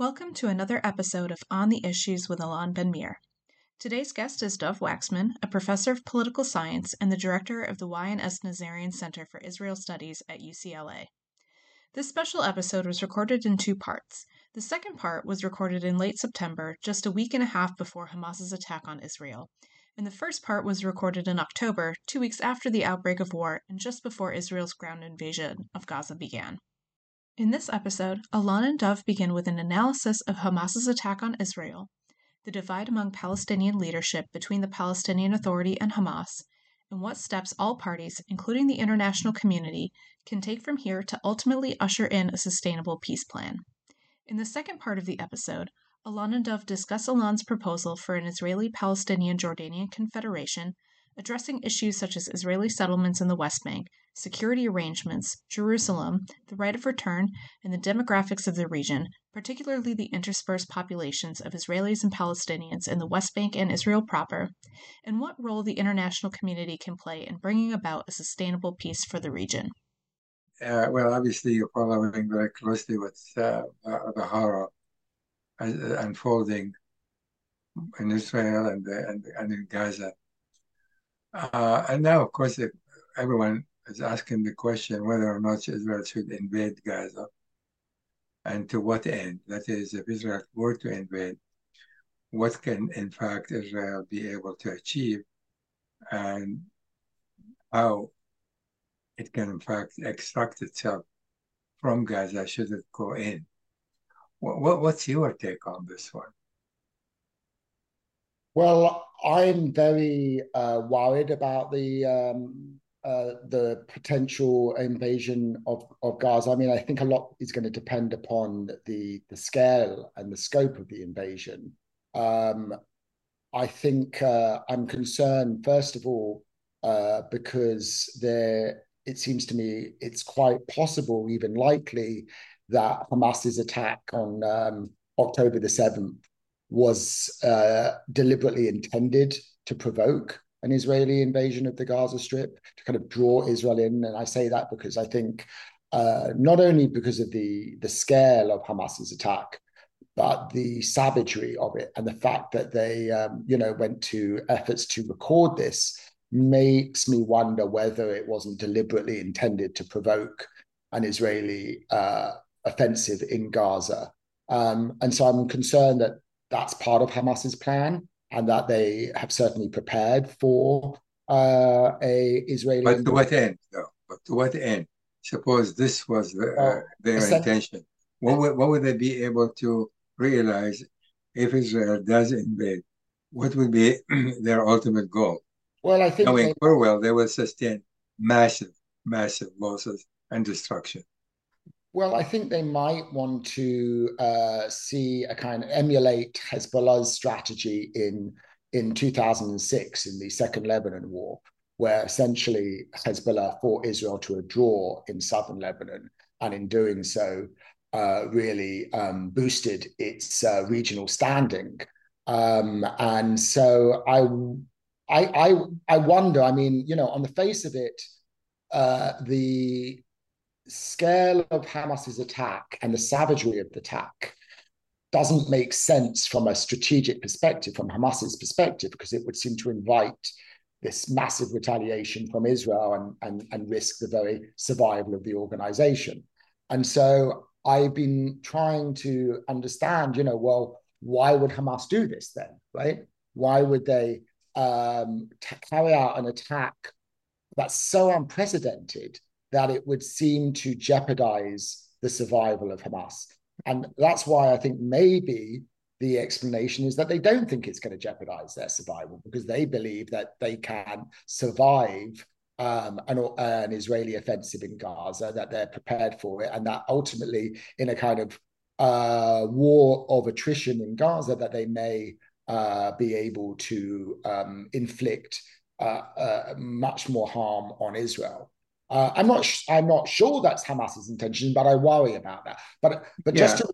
Welcome to another episode of On the Issues with Alon Ben Meir. Today's guest is Dov Waxman, a professor of political science and the director of the Y&S Nazarian Center for Israel Studies at UCLA. This special episode was recorded in two parts. The second part was recorded in late September, just a week and a half before Hamas's attack on Israel. And the first part was recorded in October, two weeks after the outbreak of war and just before Israel's ground invasion of Gaza began. In this episode, Alon and Dov begin with an analysis of Hamas's attack on Israel, the divide among Palestinian leadership between the Palestinian Authority and Hamas, and what steps all parties, including the international community, can take from here to ultimately usher in a sustainable peace plan. In the second part of the episode, Alon and Dov discuss Alon's proposal for an Israeli Palestinian Jordanian Confederation addressing issues such as Israeli settlements in the West Bank, security arrangements, Jerusalem, the right of return, and the demographics of the region, particularly the interspersed populations of Israelis and Palestinians in the West Bank and Israel proper, and what role the international community can play in bringing about a sustainable peace for the region. Uh, well, obviously, you're following very closely what uh, uh, the horror unfolding in Israel and, and, and in Gaza. Uh, and now, of course, everyone is asking the question whether or not Israel should invade Gaza and to what end. That is, if Israel were to invade, what can, in fact, Israel be able to achieve and how it can, in fact, extract itself from Gaza should it go in. What, what, what's your take on this one? Well, I'm very uh, worried about the um, uh, the potential invasion of, of Gaza. I mean, I think a lot is going to depend upon the the scale and the scope of the invasion. Um, I think uh, I'm concerned, first of all, uh, because there it seems to me it's quite possible, even likely, that Hamas's attack on um, October the seventh was uh, deliberately intended to provoke an Israeli invasion of the Gaza Strip, to kind of draw Israel in. And I say that because I think uh, not only because of the, the scale of Hamas's attack, but the savagery of it and the fact that they, um, you know, went to efforts to record this makes me wonder whether it wasn't deliberately intended to provoke an Israeli uh, offensive in Gaza. Um, and so I'm concerned that that's part of Hamas's plan, and that they have certainly prepared for uh, a Israeli. But to what end, though? But to what end? Suppose this was the, uh, their intention. What would, what would they be able to realize if Israel does invade? What would be their ultimate goal? Well, I think knowing full well they will sustain massive, massive losses and destruction. Well, I think they might want to uh, see a kind of emulate Hezbollah's strategy in in 2006 in the Second Lebanon War, where essentially Hezbollah fought Israel to a draw in southern Lebanon, and in doing so, uh, really um, boosted its uh, regional standing. Um, and so I, I, I, I wonder. I mean, you know, on the face of it, uh, the scale of Hamas's attack and the savagery of the attack doesn't make sense from a strategic perspective, from Hamas's perspective, because it would seem to invite this massive retaliation from Israel and, and, and risk the very survival of the organization. And so I've been trying to understand, you know, well, why would Hamas do this then, right? Why would they um, t- carry out an attack that's so unprecedented that it would seem to jeopardize the survival of Hamas. And that's why I think maybe the explanation is that they don't think it's going to jeopardize their survival because they believe that they can survive um, an, an, Israeli offensive in Gaza, that they're prepared for it, and that ultimately, in a kind of uh, war of attrition in Gaza, that they may uh, be able to um, inflict uh, uh much more harm on Israel. Uh, I'm not. I'm not sure that's Hamas's intention, but I worry about that. But but yeah. just to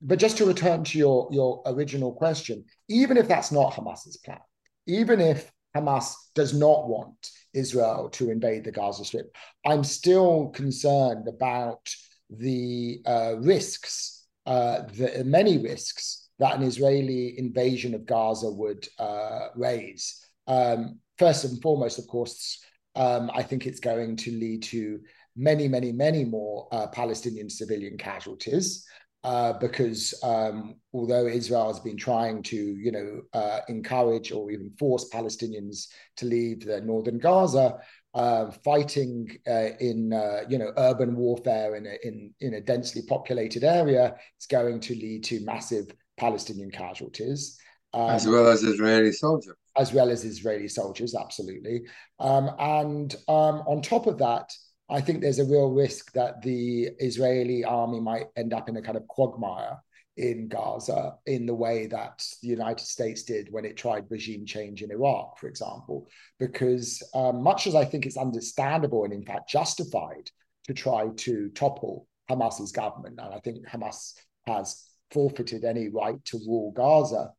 but just to return to your your original question, even if that's not Hamas's plan, even if Hamas does not want Israel to invade the Gaza Strip, I'm still concerned about the uh, risks uh, the many risks that an Israeli invasion of Gaza would uh, raise. Um, first and foremost, of course, um, I think it's going to lead to many, many, many more uh, Palestinian civilian casualties. Uh, because um, although Israel has been trying to, you know, uh, encourage or even force Palestinians to leave the northern Gaza, uh, fighting uh, in, uh, you know, urban warfare in a, in in a densely populated area is going to lead to massive Palestinian casualties, um, as well as Israeli soldiers, as well as Israeli soldiers, absolutely. Um, and um, on top of that, I think there's a real risk that the Israeli army might end up in a kind of quagmire in Gaza in the way that the United States did when it tried regime change in Iraq, for example. Because um, much as I think it's understandable and, in fact, justified to try to topple Hamas's government, and I think Hamas has forfeited any right to rule Gaza.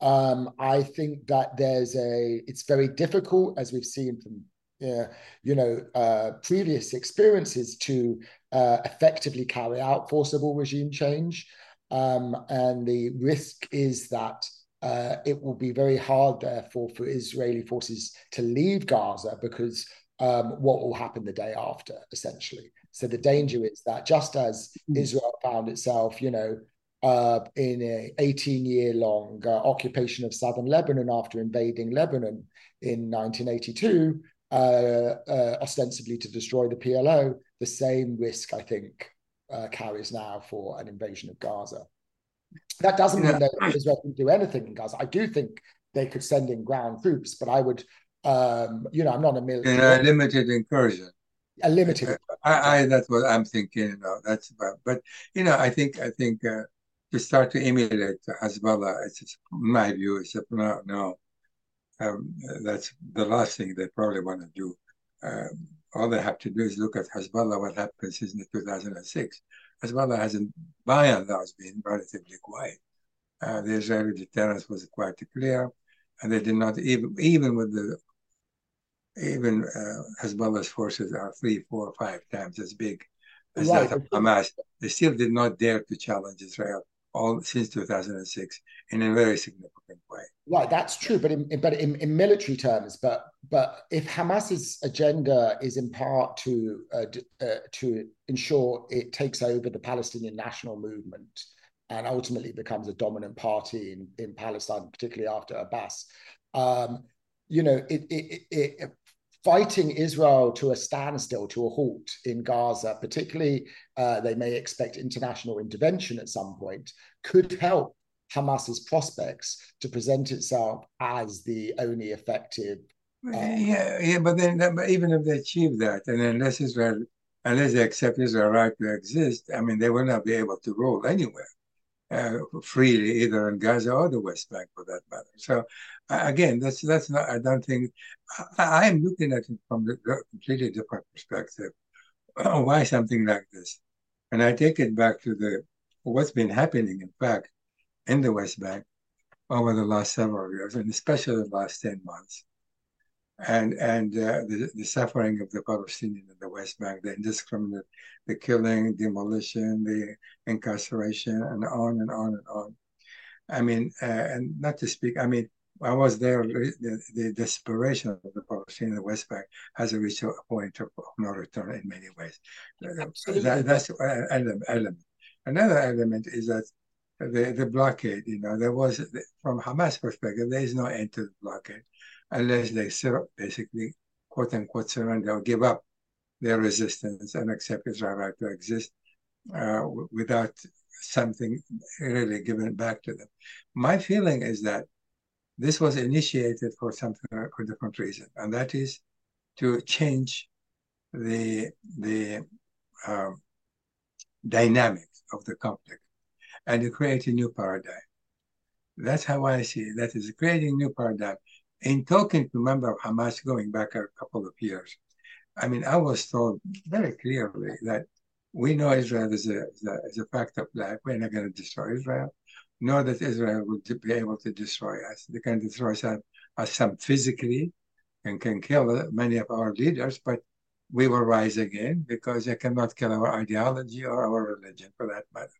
Um, I think that there's a, it's very difficult, as we've seen from uh, you know, uh, previous experiences to uh, effectively carry out forcible regime change. Um, and the risk is that uh, it will be very hard, therefore, for Israeli forces to leave Gaza because um, what will happen the day after, essentially. So the danger is that just as hmm. Israel found itself, you know, uh, in a 18 year long uh, occupation of southern Lebanon after invading Lebanon in 1982, uh, uh, ostensibly to destroy the PLO, the same risk, I think, uh, carries now for an invasion of Gaza. That doesn't mean that Israel can do anything in Gaza. I do think they could send in ground troops, but I would, um, you know, I'm not a military. In a limited incursion. A limited. I, I, that's what I'm thinking. You know, that's about. But you know, I think I think uh, to start to emulate Hezbollah, it's just, my view is no, no um, that's the last thing they probably want to do. Um, all they have to do is look at Hezbollah, what happened since 2006. Hezbollah hasn't, by and large, been relatively quiet. Uh, the Israeli deterrence was quite clear, and they did not even, even with the, even uh, Hezbollah's forces are three, four, five times as big as right. that of Hamas. They still did not dare to challenge Israel all since 2006 in a very significant way. Right, that's true, but in, but in, in military terms, but but if Hamas's agenda is in part to uh, uh, to ensure it takes over the Palestinian national movement and ultimately becomes a dominant party in, in Palestine, particularly after Abbas, um, you know, it, it, it, fighting Israel to a standstill, to a halt in Gaza, particularly uh, they may expect international intervention at some point, could help Hamas's prospects to present itself as the only effective. Uh, yeah, yeah, but then even if they achieve that, and unless Israel, unless they accept Israel right to exist, I mean, they will not be able to rule anywhere uh, freely, either in Gaza or the West Bank, for that matter. So again, that's that's not. I don't think I, am looking at it from a completely different perspective. Why something like this? And I take it back to the what's been happening, in fact, in the West Bank over the last several years, and especially the last ten months. And and uh, the, the suffering of the Palestinians in the West Bank, the indiscriminate, the killing, demolition, the incarceration, and on and on and on. I mean, uh, and not to speak, I mean, I was there. The, the desperation of the Palestinian in the West Bank has reached a point of no return in many ways. That, that's an element. Another element is that the, the blockade, you know, there was, from Hamas perspective, there is no end to the blockade unless they basically, quote unquote, surrender or give up their resistance and accept Israel right to exist uh, without something really given back to them. My feeling is that this was initiated for something for a different reason, and that is to change the the um, dynamics of the conflict and to create a new paradigm. That's how I see it. That is creating new paradigm. In talking to member of Hamas going back a couple of years, I mean, I was told very clearly that we know Israel is a, is a, fact of life. We're not going to destroy Israel know that Israel will be able to destroy us. They can destroy us, us some physically and can kill uh, many of our leaders, but we will rise again because they cannot kill our ideology or our religion for that matter.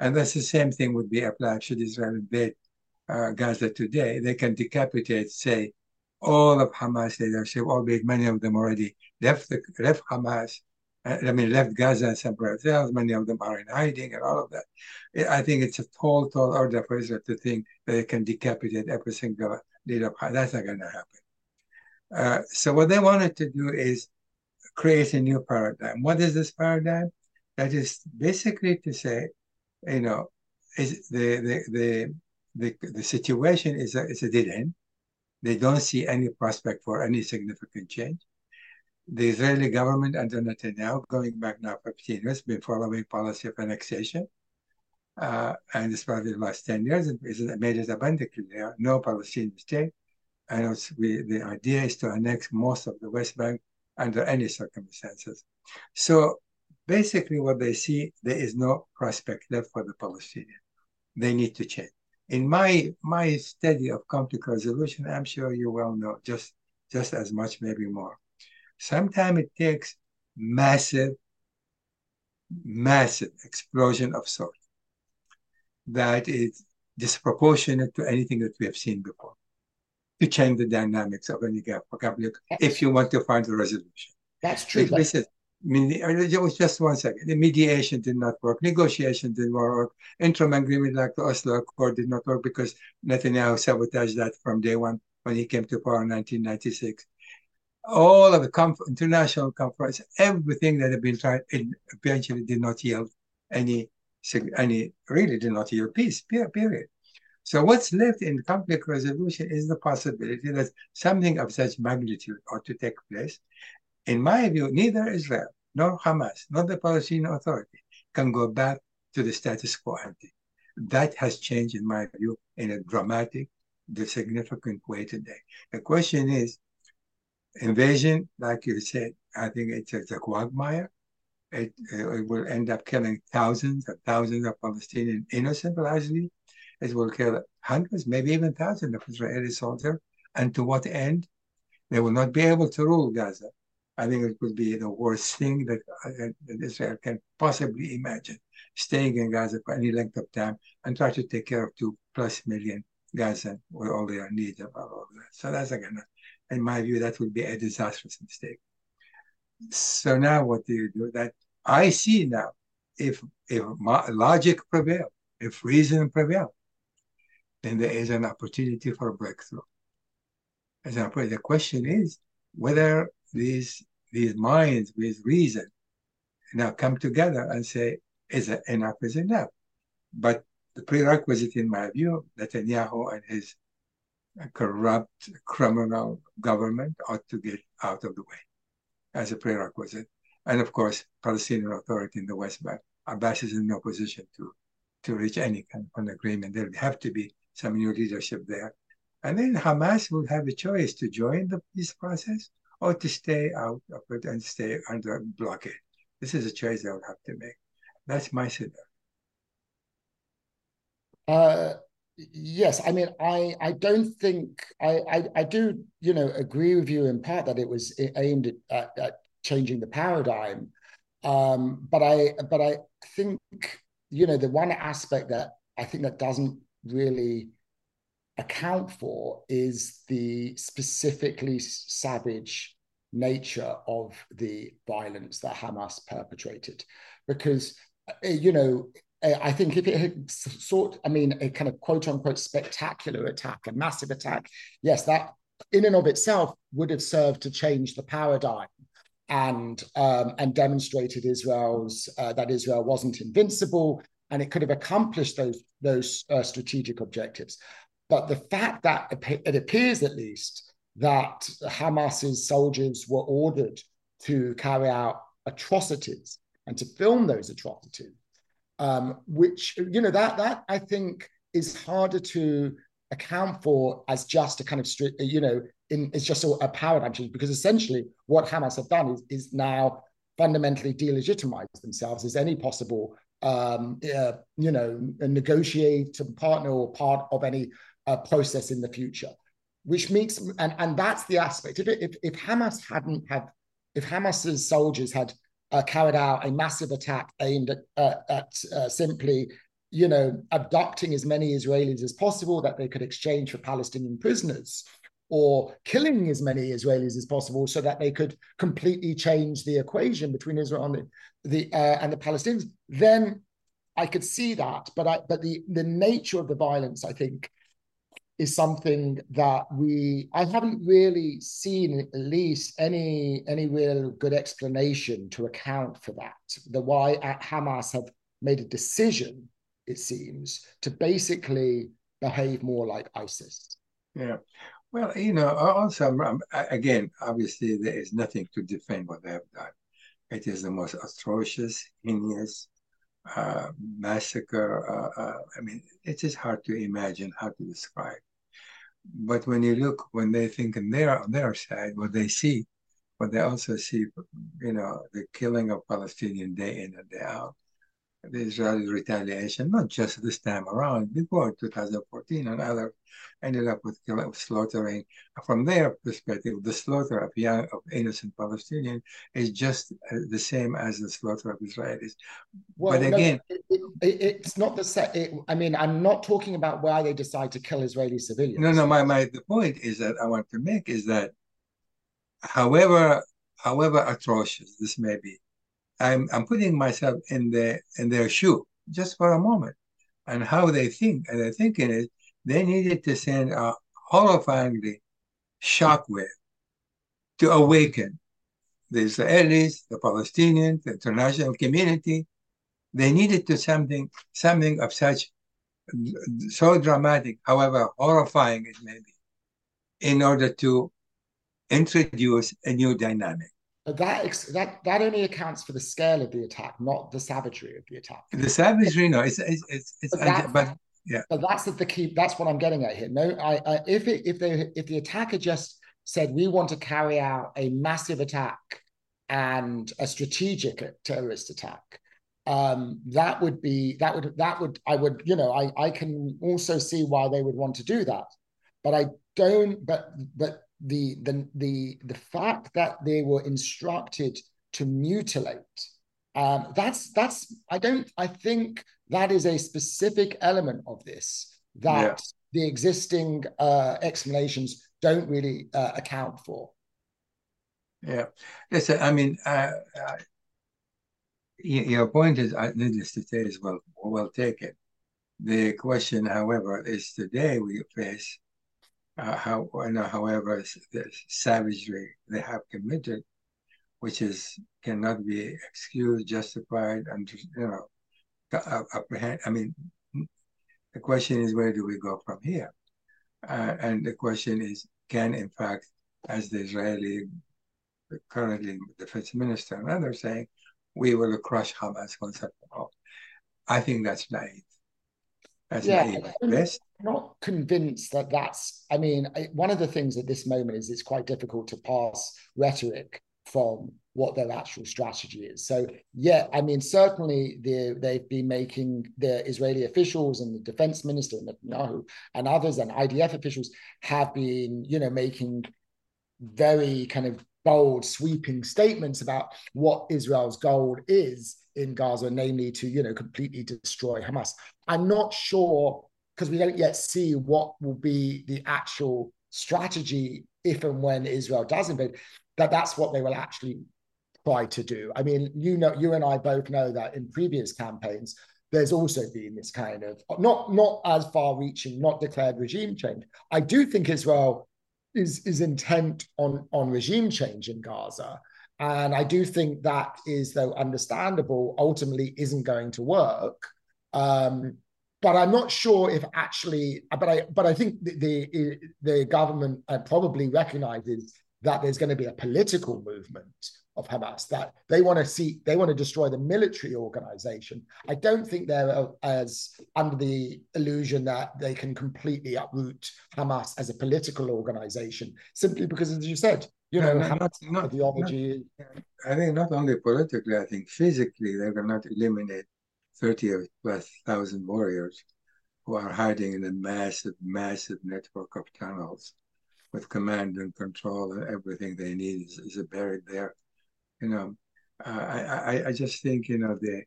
And that's the same thing would be applied should Israel invade uh, Gaza today. They can decapitate, say, all of Hamas leadership, albeit many of them already left the, left Hamas. Uh, I mean, left Gaza and somewhere else. Many of them are in hiding and all of that. I think it's a tall, tall order for Israel to think that they can decapitate every single leader of Hamas. That's not going to happen. Uh, so what they wanted to do is create a new paradigm. What is this paradigm? That is basically to say, you know, is the the the the, the situation is a, is a dead end. They don't see any prospect for any significant change. The Israeli government under Netanyahu, going back now 15 years, been following policy of annexation. Uh, and especially the last 10 years, it made it abundantly clear no Palestinian state. And we, the idea is to annex most of the West Bank under any circumstances. So basically, what they see, there is no prospect left for the Palestinians. They need to change in my my study of conflict resolution, I'm sure you well know just just as much, maybe more. Sometimes it takes massive, massive explosion of sort that is disproportionate to anything that we have seen before to change the dynamics of any conflict if you want to find a resolution. That's true. It was just one second. The mediation did not work. Negotiation didn't work. Interim agreement like the Oslo Accord did not work because Netanyahu sabotaged that from day one when he came to power in 1996. All of the conf international conference, everything that had been tried, eventually did not yield any, any really did not yield peace, period. So what's left in conflict resolution is the possibility that something of such magnitude ought to take place in my view, neither Israel nor Hamas nor the Palestinian Authority can go back to the status quo ante. That has changed, in my view, in a dramatic, the significant way today. The question is, invasion, like you said, I think it's, it's a quagmire. It, uh, it, will end up killing thousands and thousands of Palestinian innocent largely. It will kill hundreds, maybe even thousands of Israeli soldiers. And to what end? They will not be able to rule Gaza. I think it would be the worst thing that, that Israel can possibly imagine, staying in Gaza for any length of time and try to take care of two plus million Gaza with all their needs and all that. So that's again, in my view, that would be a disastrous mistake. So now what do you do? That I see now, if if logic prevails, if reason prevails, then there is an opportunity for breakthrough. As the question is whether these these minds with reason now come together and say, is enough is enough. But the prerequisite, in my view, Netanyahu and his corrupt criminal government ought to get out of the way as a prerequisite. And of course, Palestinian Authority in the West Bank, Abbas is in no position to, to reach any kind of an agreement. There would have to be some new leadership there. And then Hamas will have a choice to join the peace process or to stay out of it and stay under blockade. This is a choice I would have to make. That's my scenario. Uh, yes, I mean, I I don't think I, I, I do you know agree with you in part that it was aimed at, at changing the paradigm, um, but I but I think you know the one aspect that I think that doesn't really account for is the specifically savage nature of the violence that Hamas perpetrated. Because, uh, you know, uh, I think if it had sought, I mean, a kind of quote unquote spectacular attack, a massive attack, yes, that in and of itself would have served to change the paradigm and um, and demonstrated Israel's uh, that Israel wasn't invincible and it could have accomplished those those uh, strategic objectives. But the fact that it appears, at least, that Hamas's soldiers were ordered to carry out atrocities and to film those atrocities, um, which you know that that I think is harder to account for as just a kind of you know in it's just a, a paradigm change because essentially what Hamas have done is, is now fundamentally delegitimize themselves as any possible um, uh, you know negotiate partner or part of any uh, process in the future, which makes and and that's the aspect. If if if Hamas hadn't had, if Hamas's soldiers had uh, carried out a massive attack aimed at, uh, at uh, simply, you know, abducting as many Israelis as possible that they could exchange for Palestinian prisoners, or killing as many Israelis as possible so that they could completely change the equation between Israel and the, the uh, and the Palestinians, then I could see that. But I but the the nature of the violence, I think, is something that we I haven't really seen at least any any real good explanation to account for that. The why at Hamas have made a decision, it seems, to basically behave more like ISIS. Yeah. Well, you know, also, again, obviously, there is nothing to defend what they have done. It is the most atrocious, heinous uh, massacre. Uh, uh, I mean, it is hard to imagine how to describe. But when you look, when they think on their their side, what they see, what they also see, you know, the killing of Palestinian day in and day out, the Israeli retaliation, not just this time around, before 2014 and other ended up with killing, slaughtering. From their perspective, the slaughter of young, of innocent Palestinians is just uh, the same as the slaughter of Israelis. Well, but again, no, it, it, it's not the same. I mean, I'm not talking about why they decide to kill Israeli civilians. No, no. My, my the point is that I want to make is that, however, however atrocious this may be, I'm I'm putting myself in their in their shoe just for a moment, and how they think. And they're thinking is they needed to send a horrifyingly shockwave to awaken the Israelis, the Palestinians, the international community. They needed to something something of such so dramatic, however horrifying it may be, in order to introduce a new dynamic. But that that that only accounts for the scale of the attack, not the savagery of the attack. The savagery, no, it's it's it's, it's but, but yeah. But that's the key. That's what I'm getting at here. No, I, I if it, if they if the attacker just said we want to carry out a massive attack and a strategic terrorist attack, um, that would be that would that would I would you know I I can also see why they would want to do that, but I don't. But but the the the the fact that they were instructed to mutilate um, that's that's i don't i think that is a specific element of this that yeah. the existing uh, explanations don't really uh, account for. Yeah. Listen i mean uh, your point is needless to say is well well taken. The question however is today we face uh, how, however, the savagery they have committed, which is cannot be excused, justified, and you know, uh, apprehend. I mean, the question is where do we go from here? Uh, and the question is, can in fact, as the Israeli currently defense minister and others saying, we will crush Hamas concept of. I think that's naive. That's yeah, best not convinced that that's i mean one of the things at this moment is it's quite difficult to pass rhetoric from what their actual strategy is. So yeah i mean certainly the, they've been making the israeli officials and the defense minister netanyahu and others and idf officials have been you know making very kind of bold sweeping statements about what israel's goal is in gaza namely to you know completely destroy hamas i'm not sure because we don't yet see what will be the actual strategy if and when Israel does invade, that that's what they will actually try to do. I mean, you know, you and I both know that in previous campaigns, there's also been this kind of not not as far reaching, not declared regime change. I do think Israel is is intent on on regime change in Gaza. And I do think that is, though understandable, ultimately isn't going to work. Um, but I'm not sure if actually. But I but I think the the, the government uh, probably recognizes that there's going to be a political movement of Hamas that they want to see they want to destroy the military organization. I don't think they're uh, as under the illusion that they can completely uproot Hamas as a political organization simply because, as you said, you know, no, not, not, ideology. Not, I think not only politically, I think physically they cannot eliminate 30 or plus thousand warriors who are hiding in a massive, massive network of tunnels with command and control and everything they need is, is buried there. You know, uh, I, I just think you know the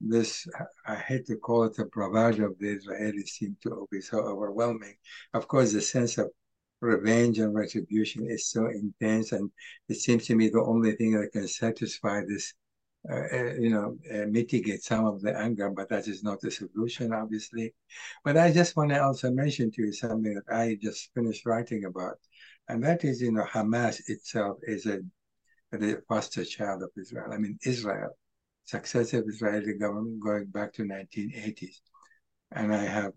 this I hate to call it a bravado of the Israelis seem to be so overwhelming. Of course, the sense of revenge and retribution is so intense, and it seems to me the only thing that can satisfy this, uh, uh, you know, uh, mitigate some of the anger. But that is not the solution, obviously. But I just want to also mention to you something that I just finished writing about, and that is, you know, Hamas itself is a the foster child of Israel. I mean, Israel, successive Israeli government going back to 1980s. And I have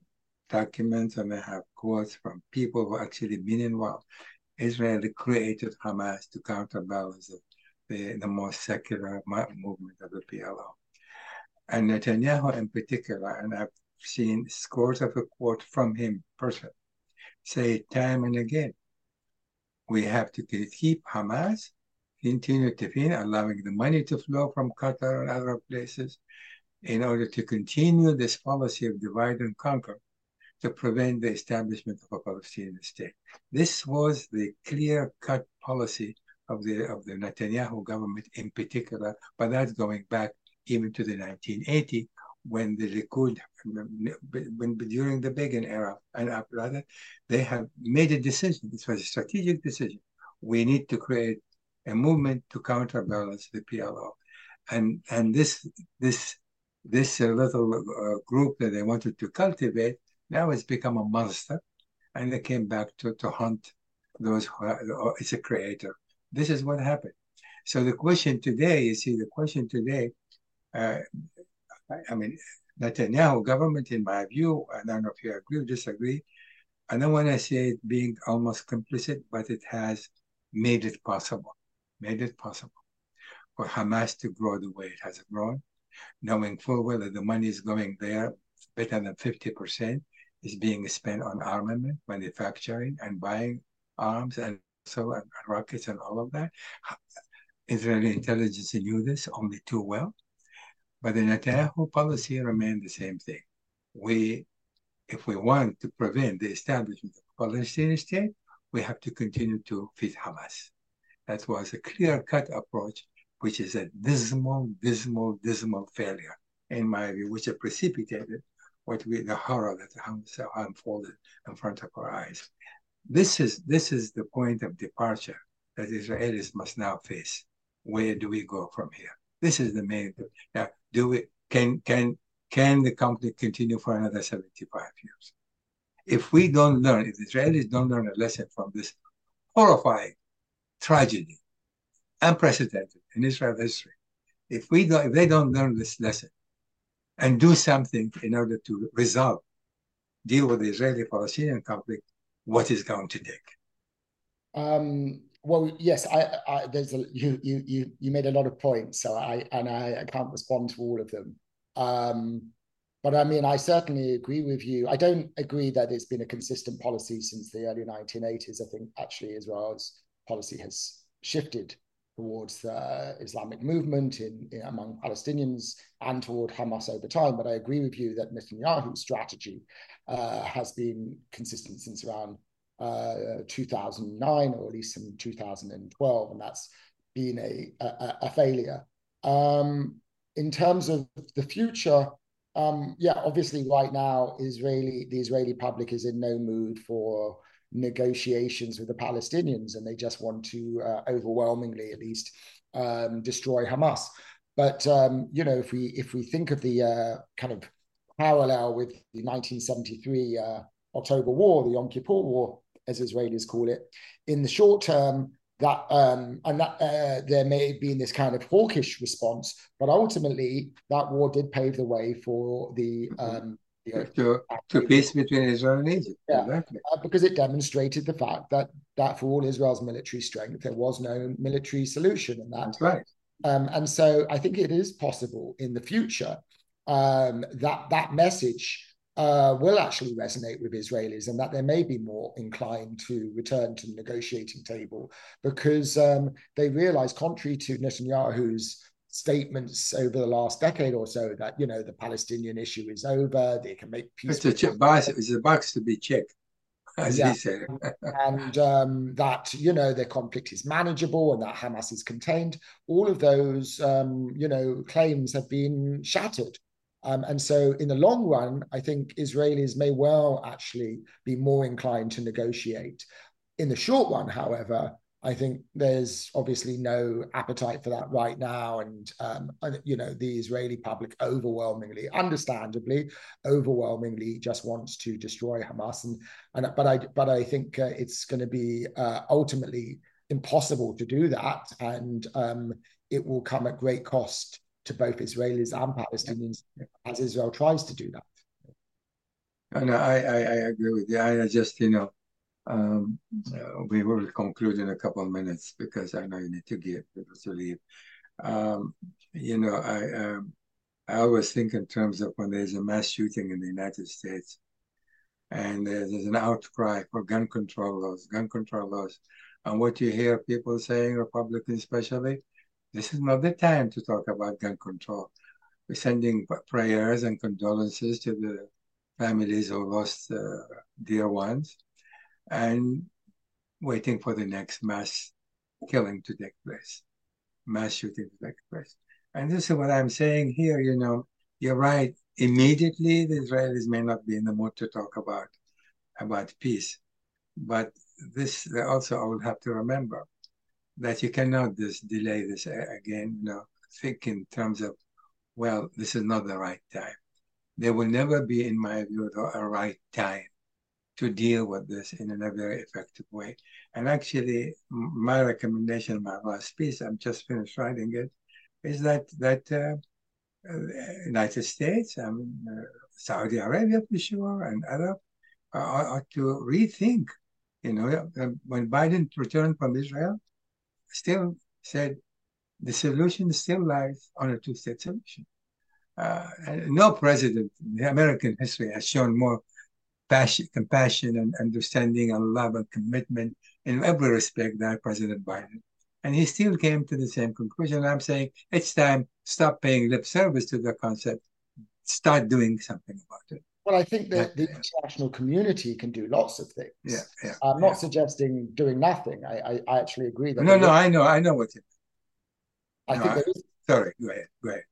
documents and I have quotes from people who actually been involved. Israel created Hamas to counterbalance the, the, the more secular movement of the PLO. And Netanyahu in particular, and I've seen scores of a quote from him personally, say time and again, we have to keep Hamas continue to feed, allowing the money to flow from Qatar and other places in order to continue this policy of divide and conquer to prevent the establishment of a Palestinian state. This was the clear-cut policy of the of the Netanyahu government in particular, but that's going back even to the 1980 when the Likud, when, during the Begin era and that, they have made a decision. This was a strategic decision. We need to create a movement to counterbalance the PLO. And, and this, this, this little uh, group that they wanted to cultivate now has become a monster. And they came back to, to hunt those who are, it's a creator. This is what happened. So the question today, you see, the question today, uh, I, I mean, Netanyahu government, in my view, I don't know if you agree or disagree, I don't want to say it being almost complicit, but it has made it possible made it possible for Hamas to grow the way it has grown, knowing full well that the money is going there, better than 50% is being spent on armament, manufacturing, and buying arms and and uh, rockets and all of that. Israeli intelligence knew this only too well. But the Netanyahu policy remained the same thing. We, if we want to prevent the establishment of a Palestinian state, we have to continue to feed Hamas. That was a clear-cut approach, which is a dismal, dismal, dismal failure, in my view, which precipitated what we the horror that unfolded in front of our eyes. This is this is the point of departure that Israelis must now face. Where do we go from here? This is the main. Now, do we can can can the conflict continue for another 75 years? If we don't learn, if the Israelis don't learn a lesson from this horrifying tragedy, unprecedented in Israel history. If we don't, if they don't learn this lesson and do something in order to resolve, deal with the Israeli-Palestinian conflict, what is going to take? Um, well, yes, I, I, there's a, you, you, you, you made a lot of points, so I, and I, I can't respond to all of them. Um, but I mean, I certainly agree with you. I don't agree that it's been a consistent policy since the early 1980s. I think actually Israel's policy has shifted towards the Islamic movement in, in, among Palestinians and toward Hamas over time. But I agree with you that Netanyahu's strategy has been consistent since around uh, 2009 or at least in 2012, and that's been a, a, a failure. Um, in terms of the future, um, yeah, obviously right now, Israeli the Israeli public is in no mood for negotiations with the Palestinians, and they just want to uh, overwhelmingly, at least, um, destroy Hamas. But um, you know, if we if we think of the uh, kind of parallel with the 1973 uh, October War, the Yom Kippur War, as Israelis call it, in the short term, that um, and that uh, there may have been this kind of hawkish response, but ultimately that war did pave the way for the um, to, to peace between Israel and Egypt. Yeah, exactly. Uh, because it demonstrated the fact that that for all Israel's military strength, there was no military solution, and that. That's right. Um, and so I think it is possible in the future um, that that message uh, will actually resonate with Israelis, and that they may be more inclined to return to the negotiating table because um, they realize, contrary to Netanyahu's statements over the last decade or so that you know the Palestinian issue is over. They can make peace. It's a box. It's a box to be checked. as Yeah. he said. and um, that you know the conflict is manageable and that Hamas is contained. All of those um, you know claims have been shattered. Um, and so, in the long run, I think Israelis may well actually be more inclined to negotiate. In the short run, however, I think there's obviously no appetite for that right now, and um, you know the Israeli public overwhelmingly, understandably, overwhelmingly just wants to destroy Hamas, and and but I but I think uh, it's going to be uh, ultimately impossible to do that, and um, it will come at great cost to both Israelis and Palestinians as Israel tries to do that. No, I, I, I agree with you. I just, you know, um, uh, we will conclude in a couple of minutes because I know you need to get people to leave. Um, you know, I um, I always think in terms of when there's a mass shooting in the United States and there's, there's an outcry for gun control laws, gun control laws. And what you hear people saying, Republicans especially, this is not the time to talk about gun control. We're sending prayers and condolences to the families who lost uh, dear ones and waiting for the next mass killing to take place, mass shooting to take place. And this is what I'm saying here, you know, you're right. Immediately, the Israelis may not be in the mood to talk about, about peace. But this also I will have to remember that you cannot just delay this again, you know, think in terms of, well, this is not the right time. There will never be, in my view, a right time to deal with this in a very effective way. And actually, my recommendation, my last piece, I'm just finished writing it, is that that uh, uh, United States, I mean, uh, Saudi Arabia for sure, and other are to rethink. You know, when Biden returned from Israel, still said the solution still lies on a two-state solution. Uh, no president in American history has shown more passion, compassion and understanding and love and commitment in every respect than President Biden. And he still came to the same conclusion. I'm saying it's time stop paying lip service to the concept, start doing something about it. Well, I think that the international community can do lots of things. Yeah, yeah. I'm not yeah. suggesting doing nothing. I, I, I, actually agree that. No, no, I know, I know what you. I no, think I, there is. Sorry, go ahead, go ahead.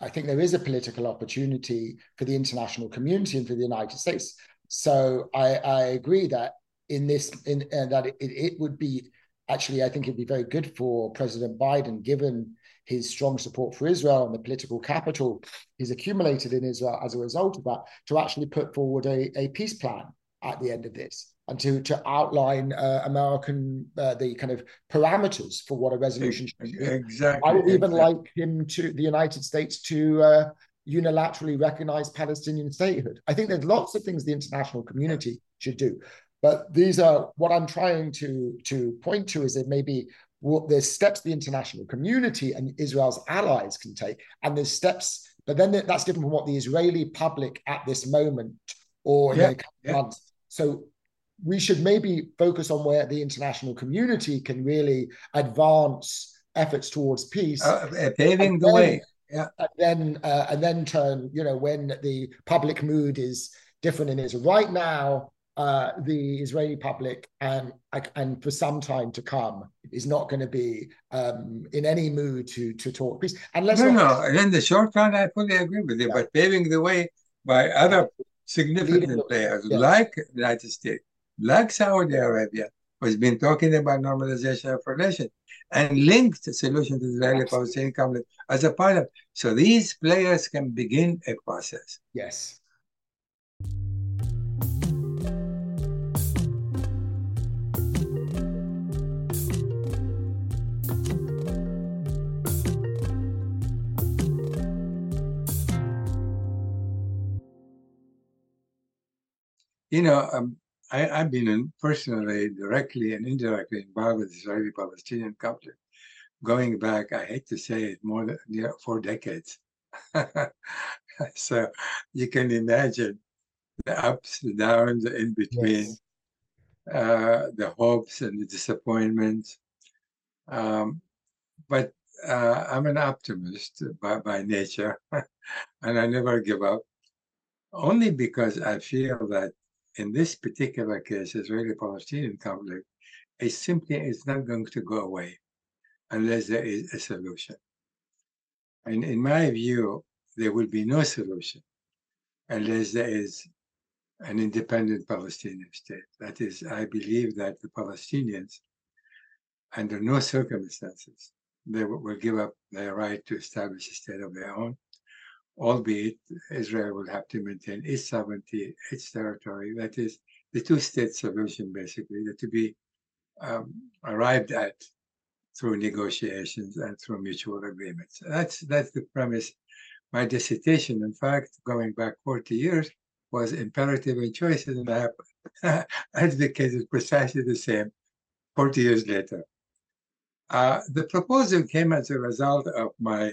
I think there is a political opportunity for the international community and for the United States. So I, I agree that in this, in uh, that it, it would be actually, I think it'd be very good for President Biden, given his strong support for Israel and the political capital he's accumulated in Israel as a result of that, to actually put forward a, a peace plan at the end of this and to, to outline uh, American, uh, the kind of parameters for what a resolution should be. Exactly. I would even exactly. like him to, the United States to uh, unilaterally recognize Palestinian statehood. I think there's lots of things the international community should do. But these are what I'm trying to, to point to is that maybe well, there's steps the international community and Israel's allies can take, and there's steps, but then that's different from what the Israeli public at this moment or Yeah, in the yeah. months. So we should maybe focus on where the international community can really advance efforts towards peace. Uh, paving And the then- way. Yeah. and then uh, and then turn you know when the public mood is different in Israel. Right now, uh, the Israeli public and and for some time to come is not going to be um, in any mood to to talk peace. And let's No, not no. In the short run, I fully agree with you. Yeah. But paving the way by other significant Leading players yeah. like the United States, like Saudi Arabia, who's been talking about normalization of relations and linked the solution to the Israeli-Palestinian conflict as a part of. So these players can begin a process. yes. You know, um, I, I've been in personally, directly and indirectly involved with the Israeli-Palestinian conflict, going back, I hate to say it, more than you know, four decades. so you can imagine the ups, the downs, the in between, Yes. uh, the hopes and the disappointments. Um, but uh, I'm an optimist by, by nature, and I never give up, only because I feel that in this particular case, Israeli-Palestinian conflict, is simply is not going to go away unless there is a solution. And in my view, there will be no solution unless there is an independent Palestinian state. That is, I believe that the Palestinians, under no circumstances, they will give up their right to establish a state of their own, albeit Israel will have to maintain its sovereignty, its territory. That is, the two-state solution, basically, that to be um, arrived at through negotiations and through mutual agreements. That's that's the premise. My dissertation, in fact, going back 40 years, was imperative and choices, and I have advocated precisely the same 40 years later. Uh, the proposal came as a result of my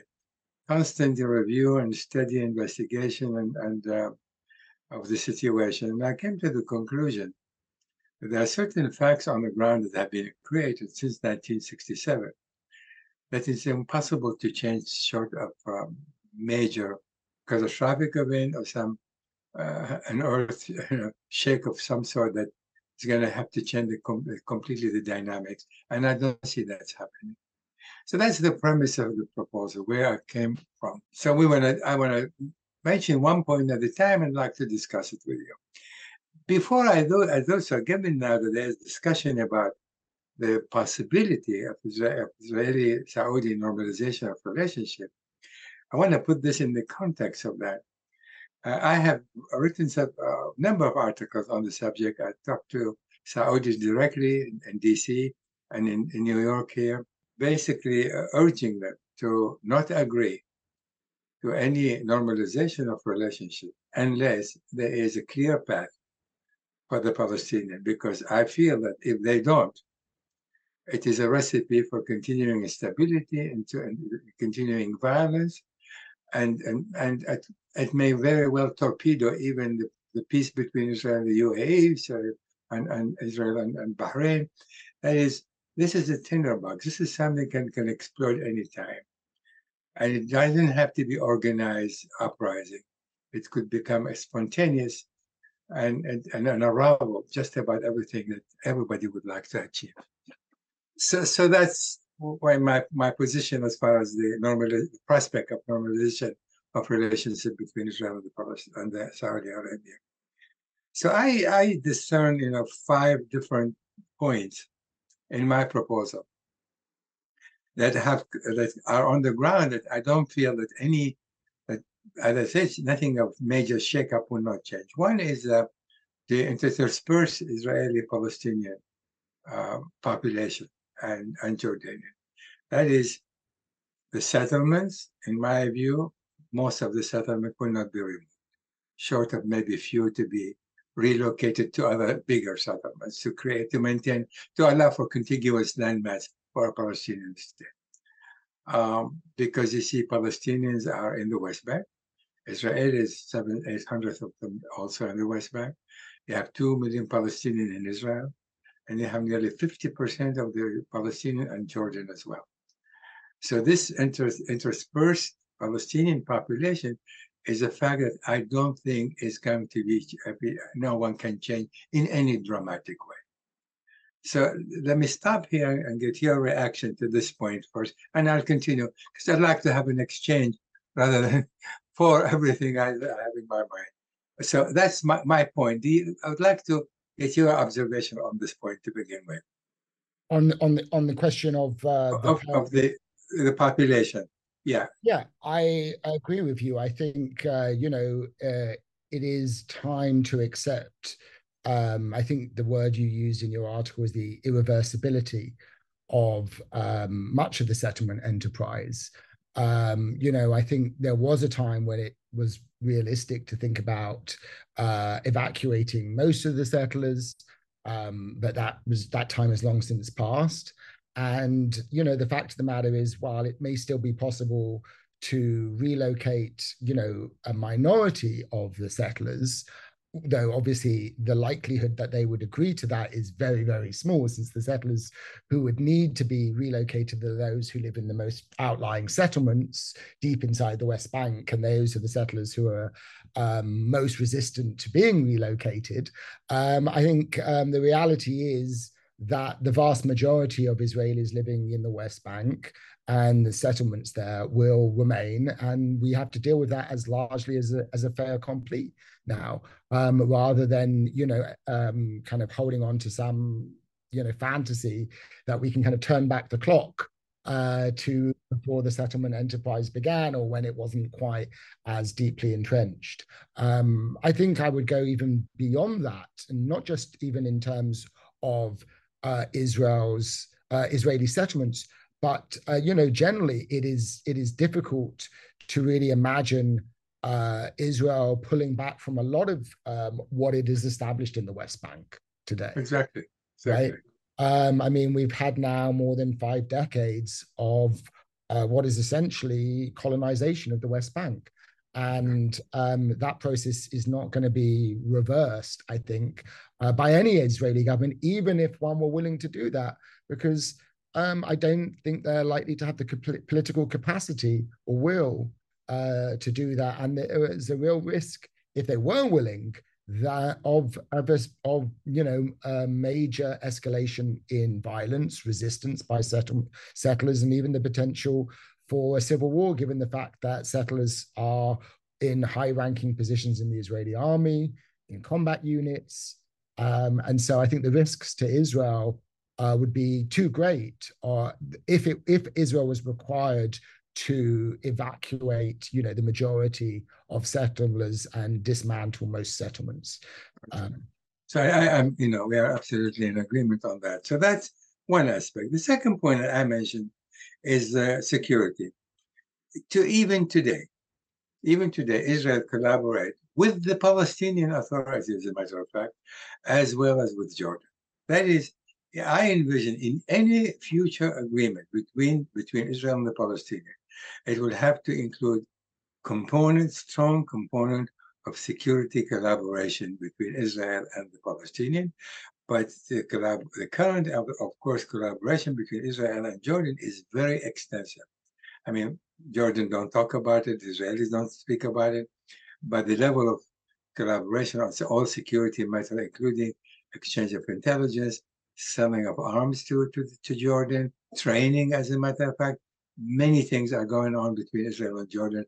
constant review and steady investigation and, and uh, of the situation. And I came to the conclusion that there are certain facts on the ground that have been created since 1967 that it's impossible to change short of um, major catastrophic event or some uh, an earth you know, shake of some sort that is going to have to change the com completely the dynamics. And I don't see that's happening. So that's the premise of the proposal, where I came from. So we want to, I want to mention one point at a time and like to discuss it with you. Before I do, I do so, given now that there's discussion about the possibility of Israeli-Saudi normalization of relationship, I want to put this in the context of that. Uh, I have written a uh, number of articles on the subject. I talked to Saudis directly in, in DC and in, in, New York here, basically uh, urging them to not agree to any normalization of relationship unless there is a clear path for the Palestinian. Because I feel that if they don't, it is a recipe for continuing instability and, to, and continuing violence and and and it, it may very well torpedo even the, the peace between Israel and the UAE, and, and Israel and, and Bahrain. That is, this is a tinderbox. This is something can can explode anytime, and it doesn't have to be organized uprising. It could become a spontaneous and, and, and an arrival just about everything that everybody would like to achieve. So, so that's why my, my position as far as the normal the prospect of normalization of relationship between Israel and the Palestine and the Saudi Arabia. So I, I discern, you know, five different points in my proposal that have that are on the ground that I don't feel that any that as I said, nothing of major shakeup will not change. One is uh, the interspersed Israeli-Palestinian uh, population and, and Jordanian. That is, the settlements, in my view, most of the settlement will not be removed, short of maybe few to be relocated to other bigger settlements to create, to maintain, to allow for contiguous landmass for a Palestinian state. Um, because you see, Palestinians are in the West Bank. Israel is seven, eight hundredth of them also in the West Bank. You have two million Palestinians in Israel and they have nearly 50% of the Palestinian and Jordan as well. So this inter interspersed Palestinian population is the fact that I don't think it's going to be, no one can change in any dramatic way. So let me stop here and get your reaction to this point first, and I'll continue because I'd like to have an exchange rather than for everything I, have in my mind. So that's my, my point. You, I would like to get your observation on this point to begin with. On on the on the question of uh, the of, of the the population, yeah, yeah, I agree with you. I think uh, you know uh, it is time to accept. Um, I think the word you used in your article is the irreversibility of um, much of the settlement enterprise. Um, you know, I think there was a time when it was realistic to think about uh, evacuating most of the settlers, um, but that was that time has long since passed. And you know, the fact of the matter is, while it may still be possible to relocate, you know, a minority of the settlers, though obviously the likelihood that they would agree to that is very, very small, since the settlers who would need to be relocated are those who live in the most outlying settlements deep inside the West Bank, and those are the settlers who are um, most resistant to being relocated. Um, I think um, the reality is that the vast majority of Israelis living in the West Bank and the settlements there will remain, and we have to deal with that as largely as a, as a fait accompli now, um, rather than you know um, kind of holding on to some you know fantasy that we can kind of turn back the clock uh, to before the settlement enterprise began or when it wasn't quite as deeply entrenched. Um, I think I would go even beyond that, and not just even in terms of uh, Israel's uh, Israeli settlements, but uh, you know generally it is it is difficult to really imagine uh, Israel pulling back from a lot of um, what has established in the West Bank today. Exactly. Exactly. Right? Um, I mean, we've had now more than five decades of uh, what is essentially colonization of the West Bank. And um, that process is not going to be reversed, I think, uh, by any Israeli government, even if one were willing to do that, because um, I don't think they're likely to have the political capacity or will uh, to do that. And there is a real risk if they were willing that of of, of you know a major escalation in violence, resistance by settle, settlers, and even the potential for a civil war, given the fact that settlers are in high-ranking positions in the Israeli army, in combat units, um, and so I think the risks to Israel uh, would be too great. Or if it, if Israel was required to evacuate, you know, the majority of settlers and dismantle most settlements. Um, so I, am you know, we are absolutely in agreement on that. So that's one aspect. The second point that I mentioned is uh, security. To even today, even today, Israel collaborate with the Palestinian Authority, as a matter of fact, as well as with Jordan. That is, I envision in any future agreement between between Israel and the Palestinians, it will have to include component, strong component of security collaboration between Israel and the Palestinian. But the, collab- the current, of, of course, collaboration between Israel and Jordan is very extensive. I mean, Jordan don't talk about it, Israelis don't speak about it, but the level of collaboration on all security matters, including exchange of intelligence, selling of arms to, to, to Jordan, training, as a matter of fact, many things are going on between Israel and Jordan,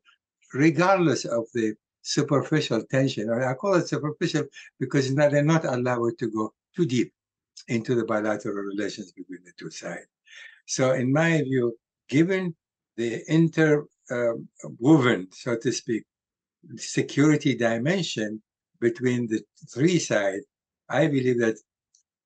regardless of the superficial tension. I call it superficial because they're not allowed to go too deep into the bilateral relations between the two sides. So, in my view, given the interwoven, um, so to speak, security dimension between the three sides, I believe that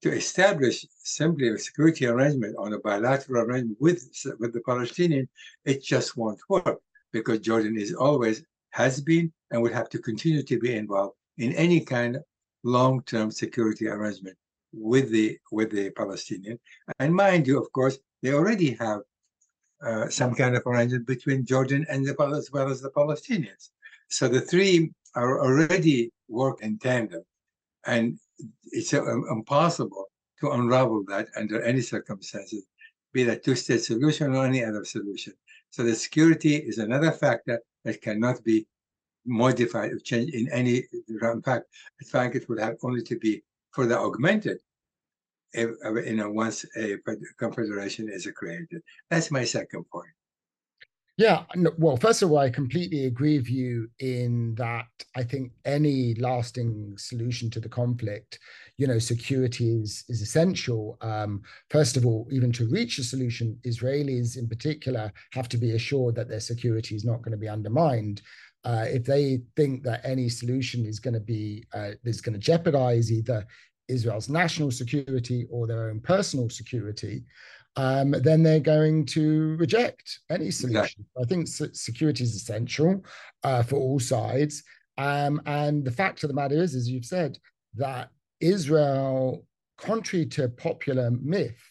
to establish simply a security arrangement on a bilateral arrangement with, with the Palestinian, it just won't work because Jordan is always has been and will have to continue to be involved in any kind long-term security arrangement with the with the Palestinian. And mind you, of course, they already have uh, some kind of arrangement between Jordan and the as well as the Palestinians. So the three are already work in tandem, and it's uh, impossible to unravel that under any circumstances, be that two-state solution or any other solution. So the security is another factor that cannot be modified or changed in any. In fact, I think it would have only to be further augmented if, you know, once a confederation is created. That's my second point. Yeah, well, first of all, I completely agree with you in that I think any lasting solution to the conflict, you know, security is is essential. Um, first of all, even to reach a solution, Israelis in particular have to be assured that their security is not going to be undermined. Uh, if they think that any solution is going to be uh, is going to jeopardize either Israel's national security or their own personal security, um, then they're going to reject any solution. Exactly. I think security is essential uh, for all sides. Um, and the fact of the matter is, as you've said, that Israel, contrary to popular myth,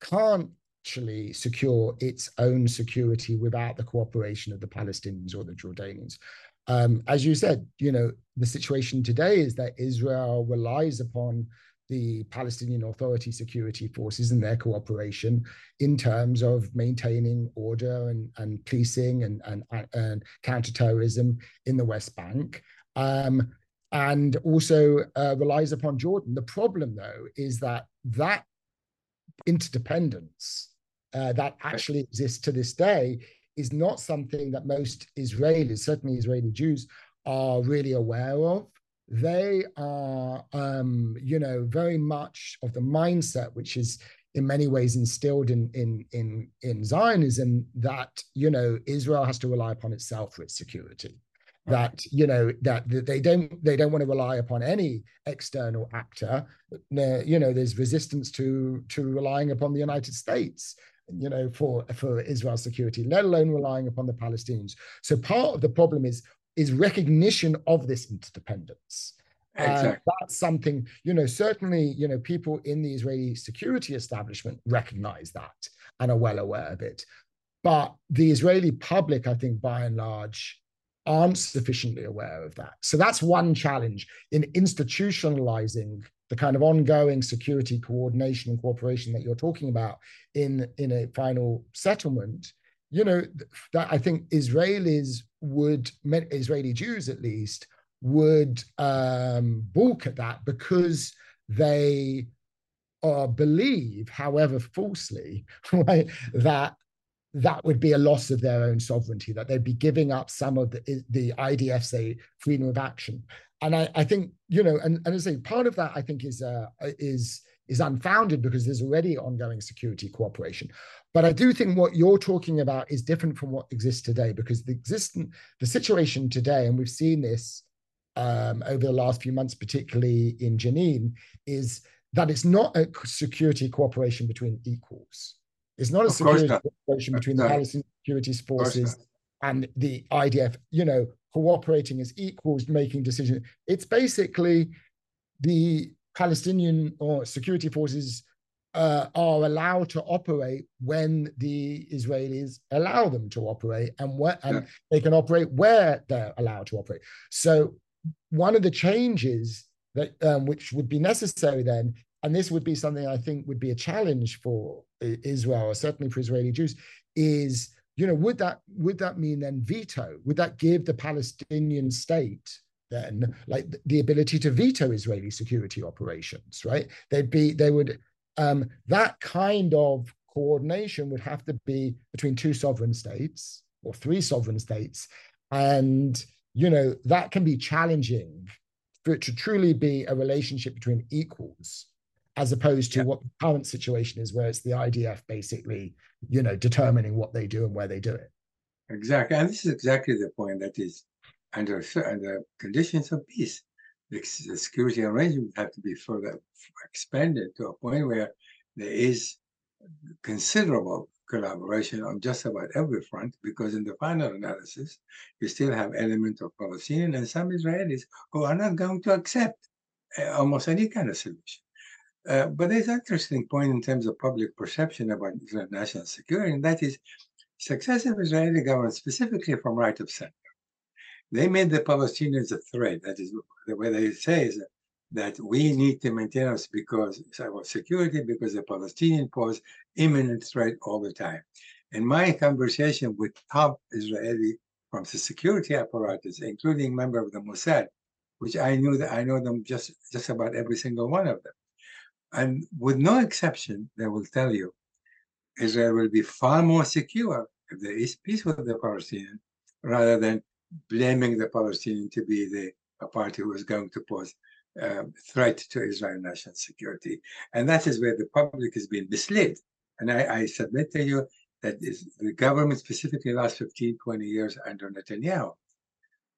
can't actually secure its own security without the cooperation of the Palestinians or the Jordanians. Um, as you said, you know, the situation today is that Israel relies upon the Palestinian Authority security forces and their cooperation in terms of maintaining order and, and policing and, and, and counterterrorism in the West Bank. Um, and also uh, relies upon Jordan. The problem, though, is that that interdependence uh, that actually exists to this day is not something that most Israelis, certainly Israeli Jews, are really aware of they are, um, you know, very much of the mindset which is in many ways instilled in in in in Zionism that you know Israel has to rely upon itself for its security. That you know that, that they don't they don't want to rely upon any external actor. You know, there's resistance to to relying upon the United States you know, for for Israel's security, let alone relying upon the Palestinians. So part of the problem is is recognition of this interdependence. Exactly. Uh, that's something, you know, certainly, you know, people in the Israeli security establishment recognize that and are well aware of it. But the Israeli public, I think, by and large, aren't sufficiently aware of that. So that's one challenge in institutionalizing the kind of ongoing security coordination and cooperation that you're talking about in, in a final settlement you know, that I think Israelis would, Israeli Jews at least, would um, balk at that because they uh, believe, however falsely, right, that that would be a loss of their own sovereignty, that they'd be giving up some of the, the IDF, freedom of action. And I, I think, you know, and, and I say part of that I think is uh, is is unfounded because there's already ongoing security cooperation. But I do think what you're talking about is different from what exists today because the existent the situation today, and we've seen this um, over the last few months, particularly in Jenin, is that it's not a security cooperation between equals. It's not a security not. cooperation between no. the Palestinian security forces and the IDF, you know, cooperating as equals, making decisions. It's basically the Palestinian or security forces uh, are allowed to operate when the Israelis allow them to operate, and where and yeah. they can operate where they're allowed to operate. So, one of the changes that um, which would be necessary then, and this would be something I think would be a challenge for Israel, or certainly for Israeli Jews, is you know would that would that mean then veto? Would that give the Palestinian state then like the ability to veto Israeli security operations? Right? They'd be they would um, that kind of coordination would have to be between two sovereign states or three sovereign states. And, you know, that can be challenging for it to truly be a relationship between equals as opposed to yeah. what the current situation is where it's the IDF basically, you know, determining what they do and where they do it. Exactly. And this is exactly the point that is under, under conditions of peace the, security arrangement have to be further expanded to a point where there is considerable collaboration on just about every front, because in the final analysis, you still have elements of Palestinian and some Israelis who are not going to accept uh, almost any kind of solution. Uh, but there's an interesting point in terms of public perception about national security, and that is successive Israeli governments, specifically from right of center, they made the Palestinians a threat. That is the way they say is that we need to maintain us because our security, because the Palestinian pose imminent threat all the time. In my conversation with top Israeli from the security apparatus, including member of the Mossad, which I knew that I know them just just about every single one of them, and with no exception, they will tell you Israel will be far more secure if there is peace with the Palestinians rather than blaming the Palestinian to be the a party who is going to pose um, threat to Israel national security. And that is where the public has been misled. And I, I submit to you that is the government, specifically the last 15, 20 years under Netanyahu,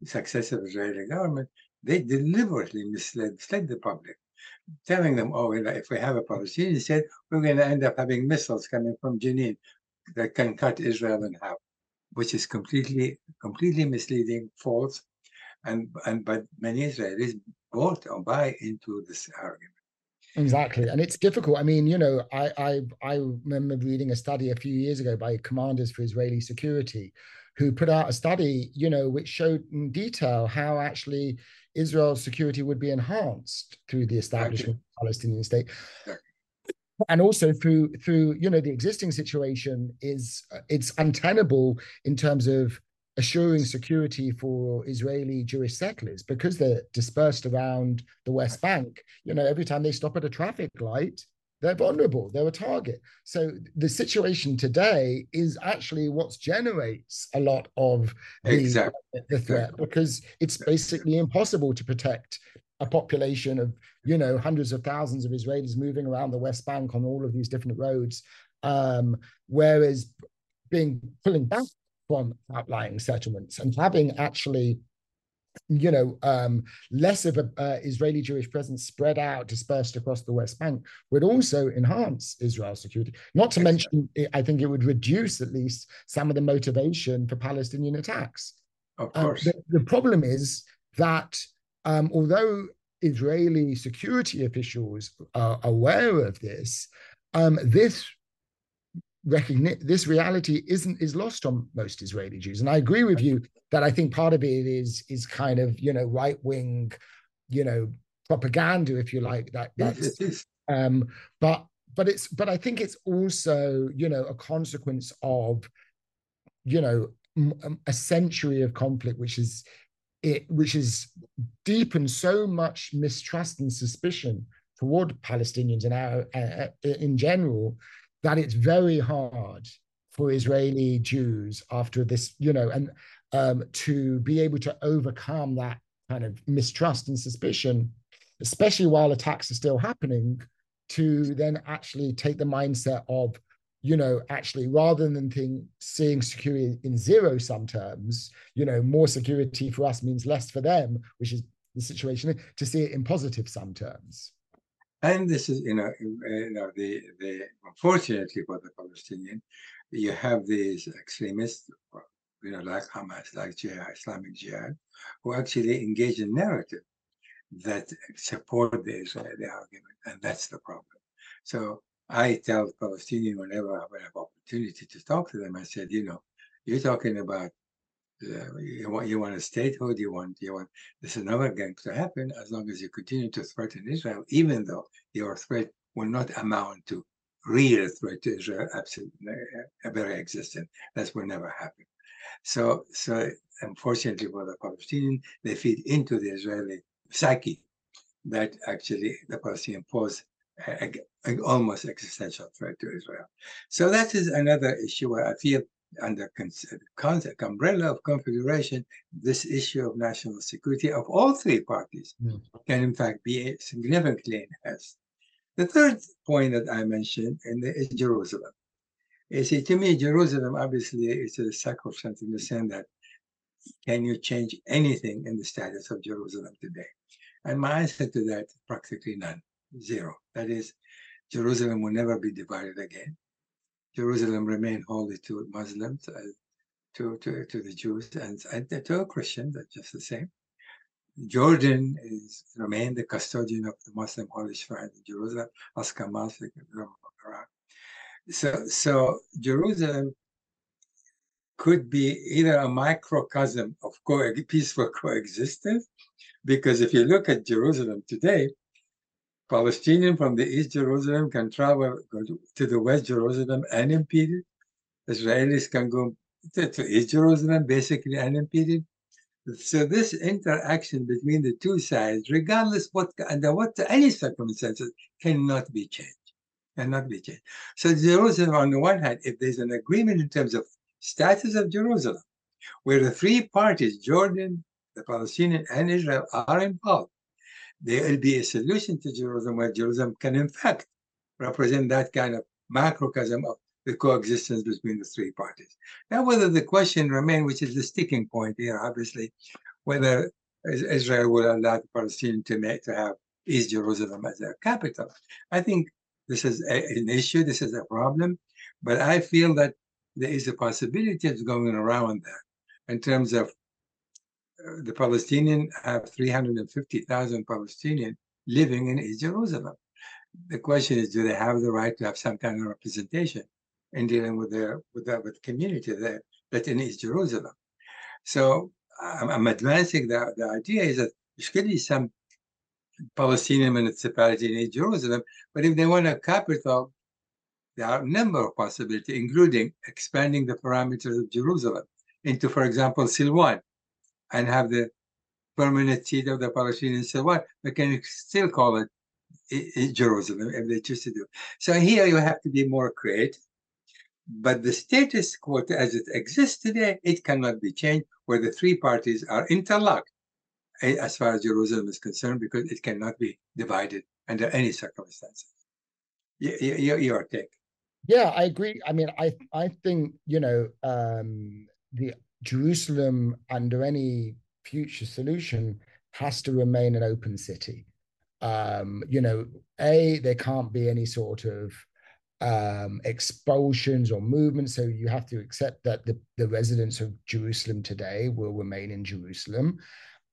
successive Israeli government, they deliberately misled, misled the public, telling them, oh, if we have a Palestinian state, we're going to end up having missiles coming from Jenin that can cut Israel in half which is completely completely misleading, false, and and but many Israelis bought or buy into this argument. Exactly, and it's difficult. I mean, you know, I I I remember reading a study a few years ago by commanders for Israeli security, who put out a study, you know, which showed in detail how actually Israel's security would be enhanced through the establishment of the Palestinian state. And also through through you know the existing situation is it's untenable in terms of assuring security for Israeli Jewish settlers because they're dispersed around the West Bank. You know, every time they stop at a traffic light, they're vulnerable, they're a target. So the situation today is actually what generates a lot of the, exactly. the threat because it's basically impossible to protect a population of, you know, hundreds of thousands of Israelis moving around the West Bank on all of these different roads. Um, whereas being pulling back from outlying settlements and having actually you know, um, less of a uh, Israeli Jewish presence spread out, dispersed across the West Bank, would also enhance Israel's security. Not to mention, I think it would reduce at least some of the motivation for Palestinian attacks. Of um, course. the, the, problem is that um, although Israeli security officials are aware of this, um, this recognize this reality isn't is lost on most Israeli Jews. And I agree with you that I think part of it is is kind of you know right wing, you know propaganda, if you like. That that's um, but but it's but I think it's also you know a consequence of you know a century of conflict, which is it which has deepened so much mistrust and suspicion toward Palestinians and our, uh, in general that it's very hard for Israeli Jews after this, you know, and um, to be able to overcome that kind of mistrust and suspicion, especially while attacks are still happening, to then actually take the mindset of, you know, actually rather than think, seeing security in zero sum terms, you know, more security for us means less for them, which is the situation, to see it in positive sum terms. And this is, you know, you know the, the unfortunately for the Palestinian, you have these extremists, you know, like Hamas, like Jihad, Islamic Jihad, who actually engage in narrative that support the Israeli argument, and that's the problem. So I tell Palestinians whenever I have opportunity to talk to them, I said, you know, you're talking about you want you want a statehood. You want you want this is never going to happen as long as you continue to threaten Israel, even though your threat will not amount to real threat to Israel, absolutely uh, very existent. That will never happen. So so unfortunately for the Palestinian, they feed into the Israeli psyche that actually the Palestinian pose a, a, a almost existential threat to Israel. So that is another issue where I feel under concept, umbrella of confederation, this issue of national security of all three parties mm. can in fact be significantly enhanced. The third point that I mentioned is Jerusalem. You see, to me, Jerusalem obviously is a sacrosanct in the sense that can you change anything in the status of Jerusalem today? And my answer to that is practically none, zero. That is, Jerusalem will never be divided again. Jerusalem remain holy to Muslims, uh, to, to, to the Jews, and, and to that's just the same. Jordan is remain the custodian of the Muslim holy shrine in Jerusalem, Askamal, so, so Jerusalem could be either a microcosm of co- peaceful coexistence, because if you look at Jerusalem today, Palestinian from the East Jerusalem can travel to the West Jerusalem unimpeded. Israelis can go to, East Jerusalem basically unimpeded. So this interaction between the two sides, regardless what under what any circumstances, cannot be changed. Cannot be changed. So Jerusalem, on the one hand, if there's an agreement in terms of status of Jerusalem, where the three parties, Jordan, the Palestinian, and Israel, are involved, there will be a solution to Jerusalem where Jerusalem can, in fact, represent that kind of macrocosm of the coexistence between the three parties. Now, whether the question remains, which is the sticking point here, obviously, whether Israel will allow the Palestinians to, make, to have East Jerusalem as their capital. I think this is a, an issue, this is a problem, but I feel that there is a possibility of going around that in terms of the Palestinian have 350,000 Palestinians living in East Jerusalem. The question is, do they have the right to have some kind of representation in dealing with their with that with the community there? that in East Jerusalem. So I'm, I'm advancing the, the idea is that there should be some Palestinian municipality in East Jerusalem, but if they want a capital, there are a number of possibilities, including expanding the parameters of Jerusalem into, for example, Silwan, and have the permanent seat of the Palestinian Silwan. They can still call it Jerusalem if they choose to do. So here you have to be more creative. But the status quo as it exists today, it cannot be changed where the three parties are interlocked as far as Jerusalem is concerned because it cannot be divided under any circumstances. Your, your take. Yeah, I agree. I mean, I I think you know um, the Jerusalem under any future solution has to remain an open city um, you know, a there can't be any sort of um, expulsions or movements. So you have to accept that the, the residents of Jerusalem today will remain in Jerusalem.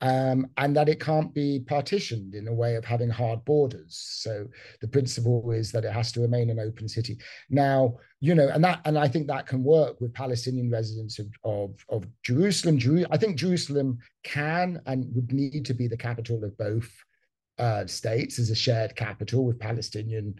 Um, and that it can't be partitioned in a way of having hard borders. So the principle is that it has to remain an open city. Now, you know, and that and I think that can work with Palestinian residents of of, of Jerusalem. Jeru- I think Jerusalem can and would need to be the capital of both uh, states as a shared capital with Palestinian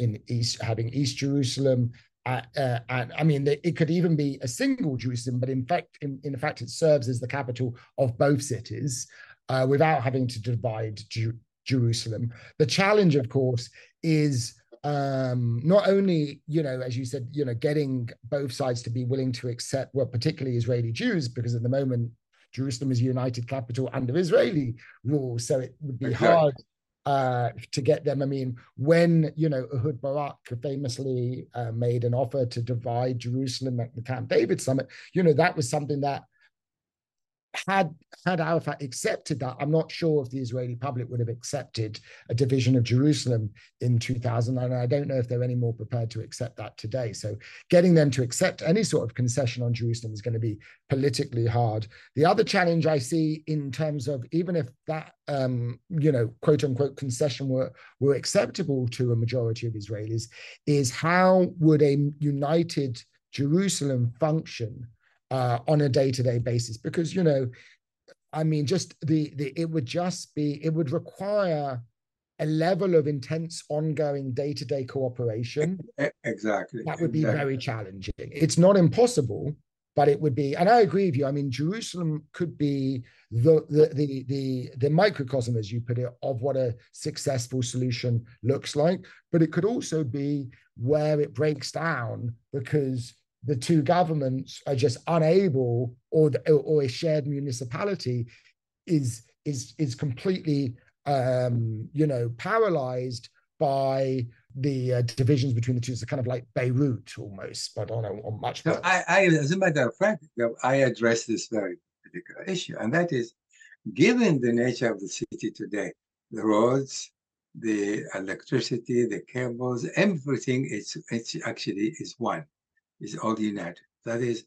in East having East Jerusalem. Uh, uh, and I mean, it could even be a single Jerusalem, but in fact, in, in fact, it serves as the capital of both cities uh, without having to divide Ju- Jerusalem. The challenge, of course, is um, not only, you know, as you said, you know, getting both sides to be willing to accept, well, particularly Israeli Jews, because at the moment Jerusalem is a united capital under Israeli rule, so it would be exactly. hard uh, to get them. I mean, when you know Ehud Barak famously uh, made an offer to divide Jerusalem at the Camp David summit, you know that was something that had had Arafat accepted that, I'm not sure if the Israeli public would have accepted a division of Jerusalem in 2000, and I don't know if they're any more prepared to accept that today. So, getting them to accept any sort of concession on Jerusalem is going to be politically hard. The other challenge I see in terms of even if that um, you know quote unquote concession were were acceptable to a majority of Israelis, is how would a united Jerusalem function? Uh, on a day-to-day basis because you know i mean just the the it would just be it would require a level of intense ongoing day-to-day cooperation exactly that would be exactly. very challenging it's not impossible but it would be and i agree with you i mean jerusalem could be the the the the, the microcosm as you put it of what a successful solution looks like but it could also be where it breaks down because the two governments are just unable, or the, or a shared municipality is is is completely um, you know paralyzed by the uh, divisions between the two. It's kind of like Beirut almost, but on a on much. No, I, I, as a matter of fact, I address this very particular issue, and that is, given the nature of the city today, the roads, the electricity, the cables, everything, it's it's actually is one is all united. That is,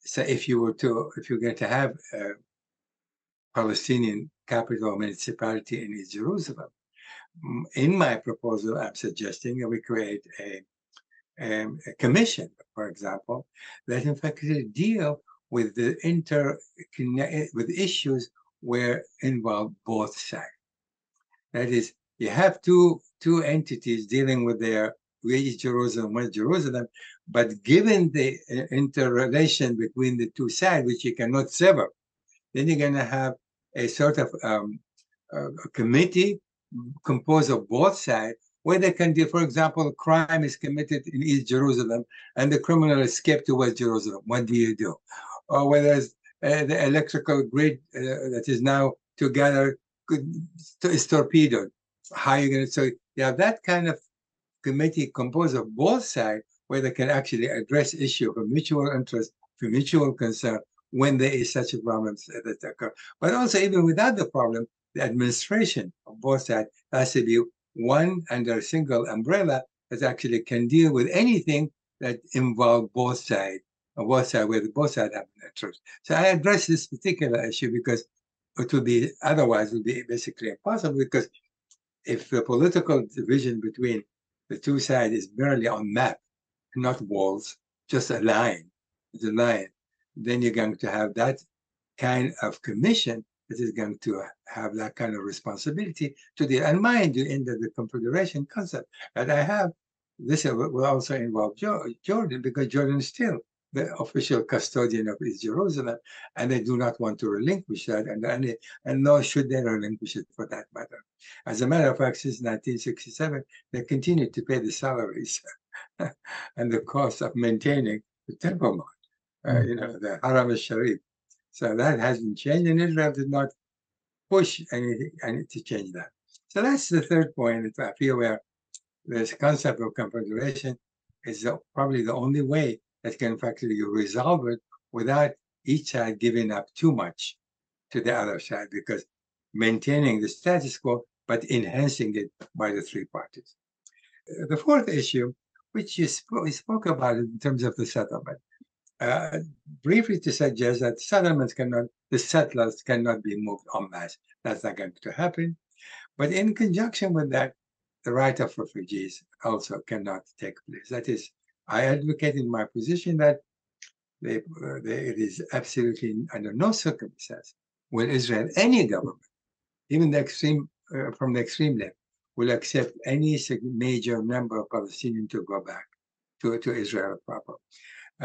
so if you were to, if you're going to have a Palestinian capital municipality in East Jerusalem, in my proposal, I'm suggesting that we create a, a, a commission, for example, that in fact could deal with the inter with issues where involve both sides. That is, you have two two entities dealing with their East Jerusalem, West Jerusalem, but given the uh, interrelation between the two sides, which you cannot sever, then you're going to have a sort of um, a committee composed of both sides where they can do, for example, crime is committed in East Jerusalem and the criminal escaped to West Jerusalem. What do you do? Or whether uh, the electrical grid uh, that is now together is torpedoed. How are you going to? So you have that kind of committee composed of both sides where they can actually address issue of mutual interest, for mutual concern when there is such a problem that occur. But also even without the problem, the administration of both sides has to be one under a single umbrella that actually can deal with anything that involve both sides, or both sides where both sides have an interest. So I address this particular issue because it would be otherwise would be basically impossible because if the political division between the two sides is barely on map, not walls, just a line. A line. then you're going to have that kind of commission that is going to have that kind of responsibility to the and mind you in the, the confederation concept that I have, this will also involve Jordan because Jordan is still the official custodian of East Jerusalem, and they do not want to relinquish that, and, and, and nor should they relinquish it for that matter. As a matter of fact, since 1967, they continue to pay the salaries and the cost of maintaining the Temple Mount, uh, hmm. you know, the Haram al-Sharif. So that hasn't changed, and Israel did not push anything, any to change that. So that's the third point that I feel where this concept of confederation is probably the only way that can effectively resolve it without each side giving up too much to the other side because maintaining the status quo but enhancing it by the three parties. The fourth issue, which you sp- we spoke about in terms of the settlement, uh, briefly to suggest that settlements cannot, the settlers cannot be moved en masse. That's not going to happen. But in conjunction with that, the right of refugees also cannot take place. That is, I advocate in my position that they, they, it is absolutely under no circumstance will Israel, any government, even the extreme uh, from the extreme left, will accept any major number of Palestinians to go back to, to Israel proper.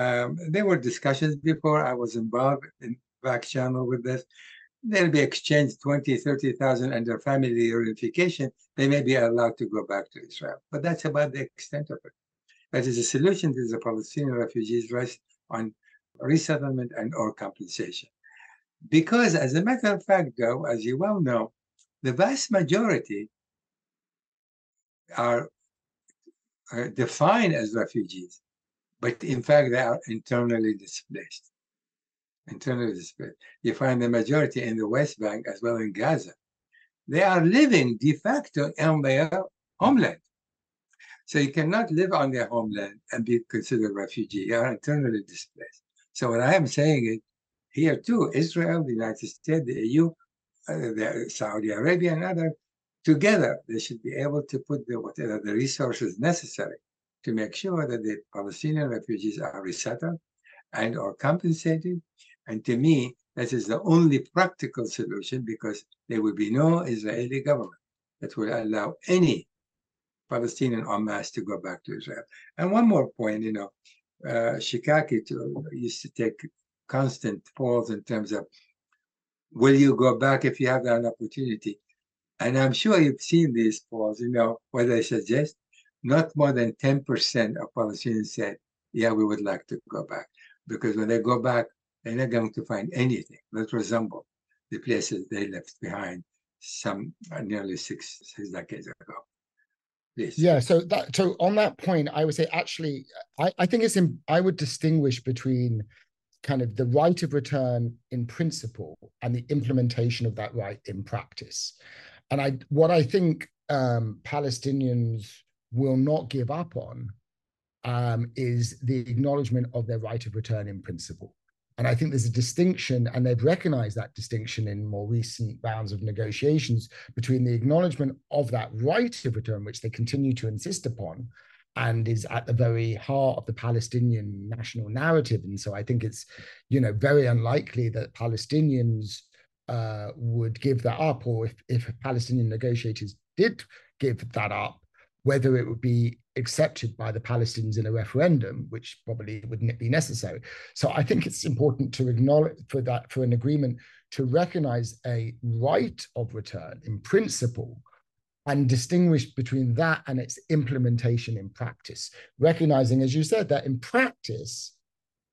Um, there were discussions before I was involved in back channel with this. There'll be exchanged 20, 30,000 under family reunification. They may be allowed to go back to Israel, but that's about the extent of it. That is, a solution to the Palestinian refugees rests on resettlement and or compensation. Because as a matter of fact, though, as you well know, the vast majority are, defined as refugees, but in fact they are internally displaced. Internally displaced. You find the majority in the West Bank as well in Gaza. They are living de facto in their homeland. So you cannot live on their homeland and be considered refugee. You are internally displaced. So what I am saying is here too, Israel, the United States, the EU, uh, the Saudi Arabia, and other together, they should be able to put the, whatever the resources necessary to make sure that the Palestinian refugees are resettled and are compensated. And to me, that is the only practical solution because there will be no Israeli government that will allow any Palestinian en masse to go back to Israel. And one more point, you know, uh, Shikaki used to take constant polls in terms of will you go back if you have an opportunity? And I'm sure you've seen these polls, you know, what they suggest. Not more than 10% of Palestinians said, yeah, we would like to go back. Because when they go back, they're not going to find anything that resembles the places they left behind some uh, nearly six, six decades ago. Yes. Yeah. So that so on that point, I would say actually, I, I think it's in, I would distinguish between kind of the right of return in principle and the implementation of that right in practice. And I what I think um, Palestinians will not give up on um, is the acknowledgement of their right of return in principle. And I think there's a distinction, and they've recognized that distinction in more recent rounds of negotiations between the acknowledgement of that right of return, which they continue to insist upon, and is at the very heart of the Palestinian national narrative. And so I think it's, you know, very unlikely that Palestinians uh, would give that up, or if, if Palestinian negotiators did give that up, whether it would be accepted by the Palestinians in a referendum, which probably wouldn't be necessary. So I think it's important to acknowledge for that for an agreement to recognize a right of return in principle and distinguish between that and its implementation in practice, recognizing, as you said, that in practice,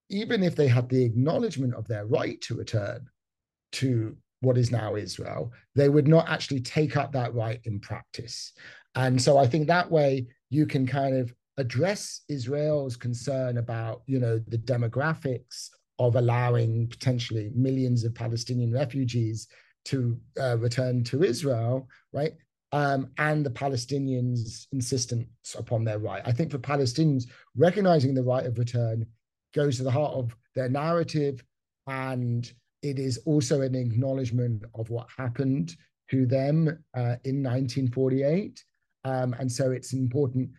even if they had the acknowledgement of their right to return to what is now Israel, they would not actually take up that right in practice. And so I think that way you can kind of address Israel's concern about, you know, the demographics of allowing potentially millions of Palestinian refugees to uh, return to Israel, right? Um, and the Palestinians' insistence upon their right. I think for Palestinians, recognizing the right of return goes to the heart of their narrative, and it is also an acknowledgement of what happened to them uh, in 1948 um, and so it's important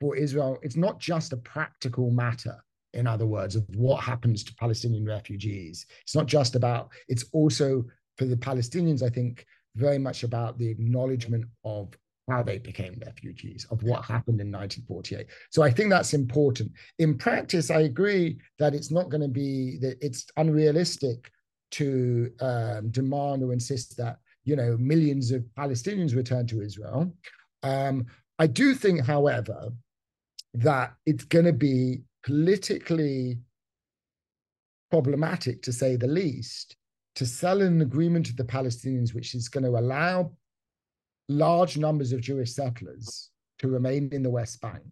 for Israel. It's not just a practical matter in other words, of what happens to Palestinian refugees. It's not just about, it's also for the Palestinians, I think, very much about the acknowledgement of how they became refugees, of what happened in 1948. So I think that's important. In practice, I agree that it's not going to be that it's unrealistic to um, demand or insist that you know millions of Palestinians return to Israel. Um, I do think, however, that it's going to be politically problematic, to say the least, to sell an agreement to the Palestinians which is going to allow large numbers of Jewish settlers to remain in the West Bank,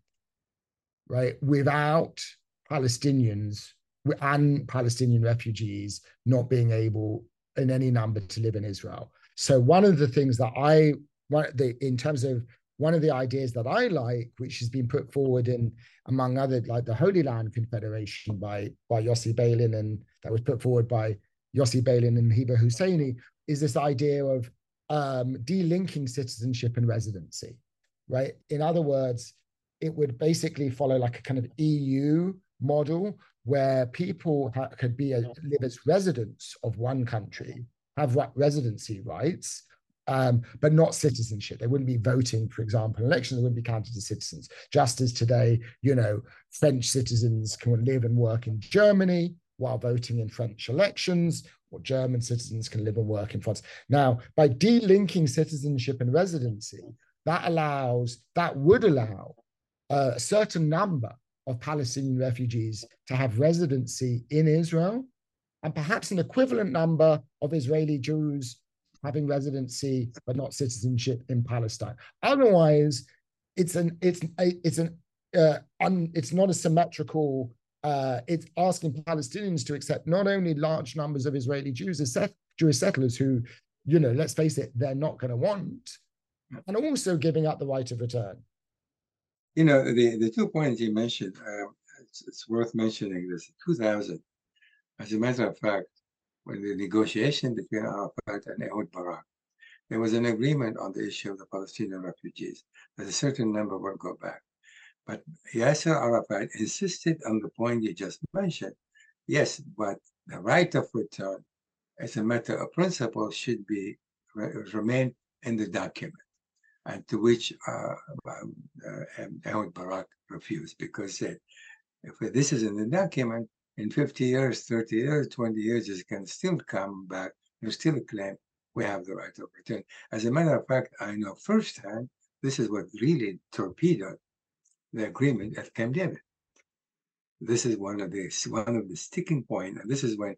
right, without Palestinians and Palestinian refugees not being able in any number to live in Israel. So one of the things that I, the, in terms of one of the ideas that I like, which has been put forward in, among other, like the Holy Land Confederation by by Yossi Beilin, and that was put forward by Yossi Beilin and Hiba Husseini, is this idea of um, delinking citizenship and residency, right? In other words, it would basically follow like a kind of EU model where people ha- could be a, live as residents of one country, have residency rights, um, but not citizenship. They wouldn't be voting, for example, in elections. They wouldn't be counted as citizens. Just as today, you know, French citizens can live and work in Germany while voting in French elections, or German citizens can live and work in France. Now, by delinking citizenship and residency, that allows, that would allow a certain number of Palestinian refugees to have residency in Israel, and perhaps an equivalent number of Israeli Jews having residency but not citizenship in Palestine. Otherwise, it's an it's a, it's an uh, un, it's not a symmetrical. Uh, it's asking Palestinians to accept not only large numbers of Israeli Jews as set, Jewish settlers who, you know, let's face it, they're not going to want, and also giving up the right of return. You know, the, the two points you mentioned, uh, it's, it's worth mentioning this. 2000, as a matter of fact, when the negotiation between Arafat and Ehud Barak, there was an agreement on the issue of the Palestinian refugees that a certain number would go back. But Yasser Arafat insisted on the point you just mentioned. Yes, but the right of return, as a matter of principle, should be remain in the document, and to which uh, um, uh, Ehud Barak refused because said, if this is in the document, in 50 years, 30 years, 20 years, you can still come back. You still claim we have the right of return. As a matter of fact, I know firsthand this is what really torpedoed the agreement at Camp David. This is one of the one of the sticking point, and this is when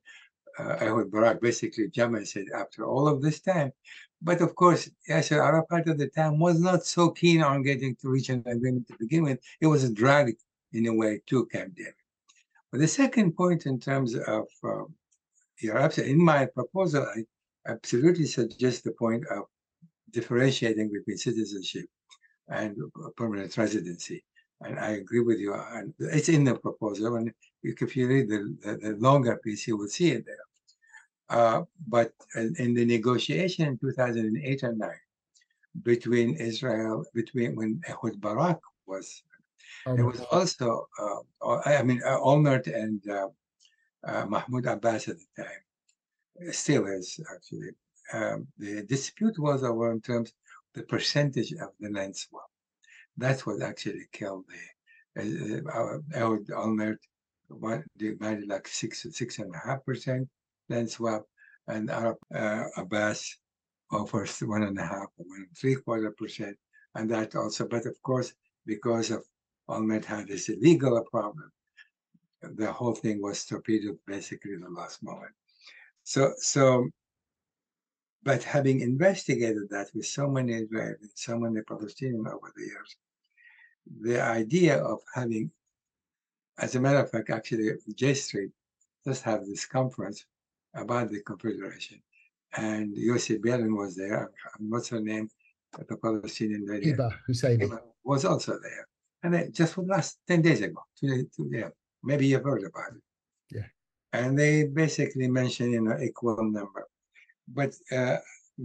uh, Ehud Barak basically jumped and said, after all of this time, but of course, Yasser Arafat at the time was not so keen on getting to reach an agreement to begin with. It was a drag in a way to Camp David. But the second point in terms of um, you're absolutely, in my proposal, I absolutely suggest the point of differentiating between citizenship and permanent residency. And I agree with you. And it's in the proposal. And if you read the, the, the longer piece, you will see it there. Uh, but in the negotiation in 2008 and 9 between Israel, between when Ehud Barak was Oh, there was also, uh, I mean, uh, Olmert and uh, uh, Mahmoud Abbas at the time, still is actually. Um, the dispute was over in terms of the percentage of the land swap. That's what actually killed the uh, uh Olmert divided like six six and a half percent land swap, and Arab uh, Abbas offers one and a half, one and three quarter percent, and that also. But of course, because of Olmert had this illegal problem. The whole thing was torpedoed basically in the last moment. So, so, but having investigated that with so many Israelis, so many Palestinians over the years, the idea of having, as a matter of fact, actually, J Street just have this conference about the Confederation. And Yossi Beilin was there. What's her name? The Palestinian lady. Hiba Husseini. Was also there. And it just was last 10 days ago, two, two, yeah, maybe you've heard about it. Yeah. And they basically mentioned you know, equal number. But uh,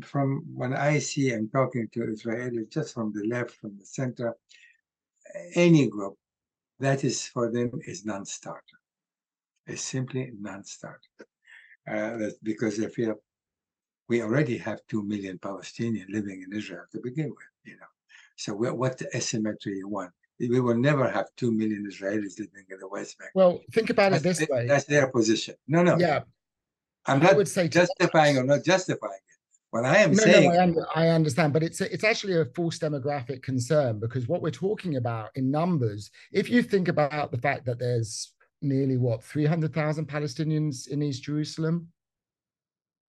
from when I see and talking to Israelis, just from the left, from the center, any group, that is for them is non-starter. It's simply non-starter. Uh, that's because they feel we already have 2 million Palestinians living in Israel to begin with, you know. So what asymmetry you want? We will never have 2 million Israelis living in the West Bank. Well, think about that's, it this way. That's their position. No, no. Yeah. I'm not I would say justifying or not justifying it. What I am no, saying. No, I, un I understand, but it's a, it's actually a false demographic concern because what we're talking about in numbers, if you think about the fact that there's nearly what 300,000 Palestinians in East Jerusalem,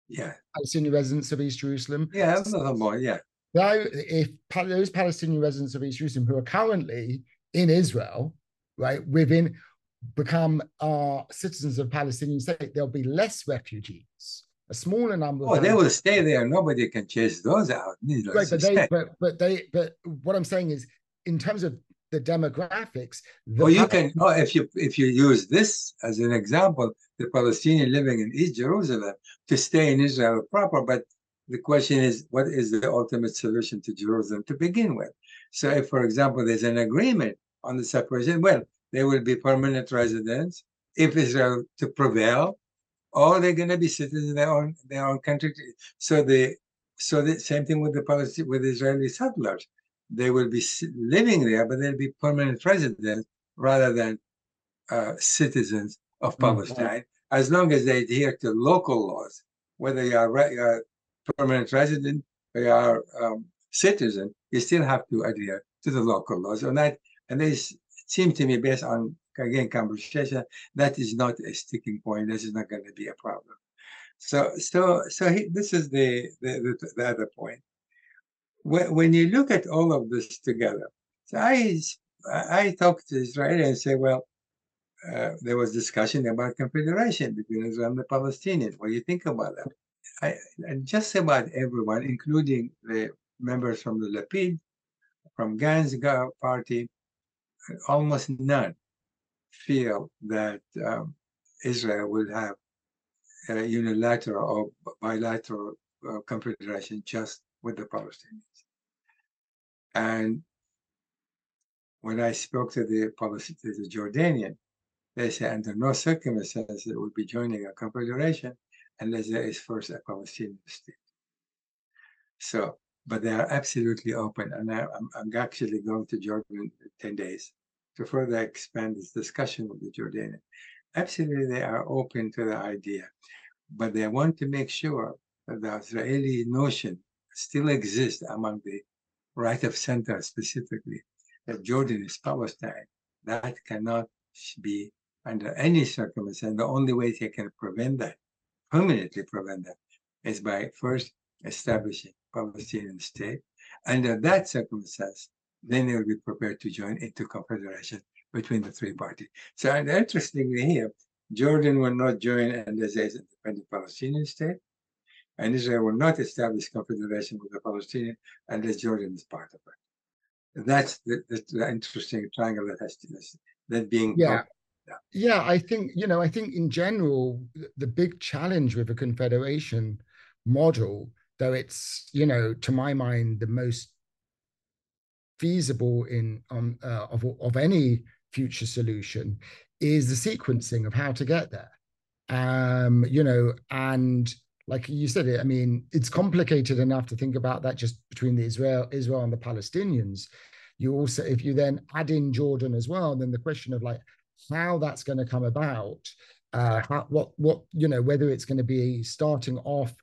yeah. Palestinian residents of East Jerusalem. Yeah, a little more, yeah. Now, if those Palestinian residents of East Jerusalem who are currently in Israel, right, within become uh, citizens of Palestinian state, there'll be less refugees. A smaller number. Oh, they will stay there. Nobody can chase those out. Right, but they, but, but they, but what I'm saying is, in terms of the demographics. The well, you can. Oh, if you if you use this as an example, the Palestinian living in East Jerusalem to stay in Israel proper, but the question is, what is the ultimate solution to Jerusalem to begin with? So, if, for example, there's an agreement on the separation, well, they will be permanent residents if Israel to prevail, or they're going to be citizens in their own their own country. So the so the same thing with the Palestinian with Israeli settlers they will be living there, but they'll be permanent residents rather than uh, citizens of mm-hmm. Palestine, mm-hmm. as long as they adhere to local laws. Whether you are, re- uh, permanent resident or you are um, citizen, you still have to adhere to the local laws. And that, and this seems to me, based on again conversation, that is not a sticking point. This is not going to be a problem. So, so, so he, this is the, the the, the other point when when you look at all of this together, so I I talked to Israeli and say, well, uh, there was discussion about confederation between Israel and the Palestinians. What do you think about that? I, just about everyone, including the members from the Lapid, from Gantz party, almost none feel that um, Israel will have a unilateral or bilateral uh, confederation just with the Palestinians. And when I spoke to the policy to the Jordanian, they said under no circumstances they would be joining a confederation unless there is first a Palestinian state. So, but they are absolutely open, and I, am I'm actually going to Jordan in ten days to further expand this discussion with the Jordanian. Absolutely, they are open to the idea, but they want to make sure that the Israeli notion still exists among the right of center specifically, that Jordan is Palestine, that cannot be under any circumstance. And the only way they can prevent that, permanently prevent that, is by first establishing Palestinian state. Under that circumstance, then they will be prepared to join into confederation between the three parties. So interestingly here, Jordan will not join and is an independent Palestinian state and Israel will not establish confederation with the Palestinians unless Jordan is part of it. That's the, the, the interesting triangle that has to that being yeah. yeah. Yeah, I think you know. I think in general, the big challenge with a confederation model, though it's you know, to my mind, the most feasible in um, uh, of of any future solution, is the sequencing of how to get there. Um, you know, and like you said it i mean it's complicated enough to think about that just between the israel israel and the palestinians you also if you then add in jordan as well then the question of like how that's going to come about uh how, what what you know whether it's going to be starting off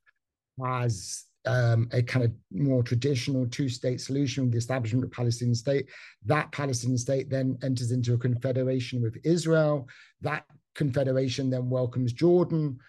as um, a kind of more traditional two-state solution with the establishment of Palestinian state. That Palestinian state then enters into a confederation with Israel. That confederation then welcomes Jordan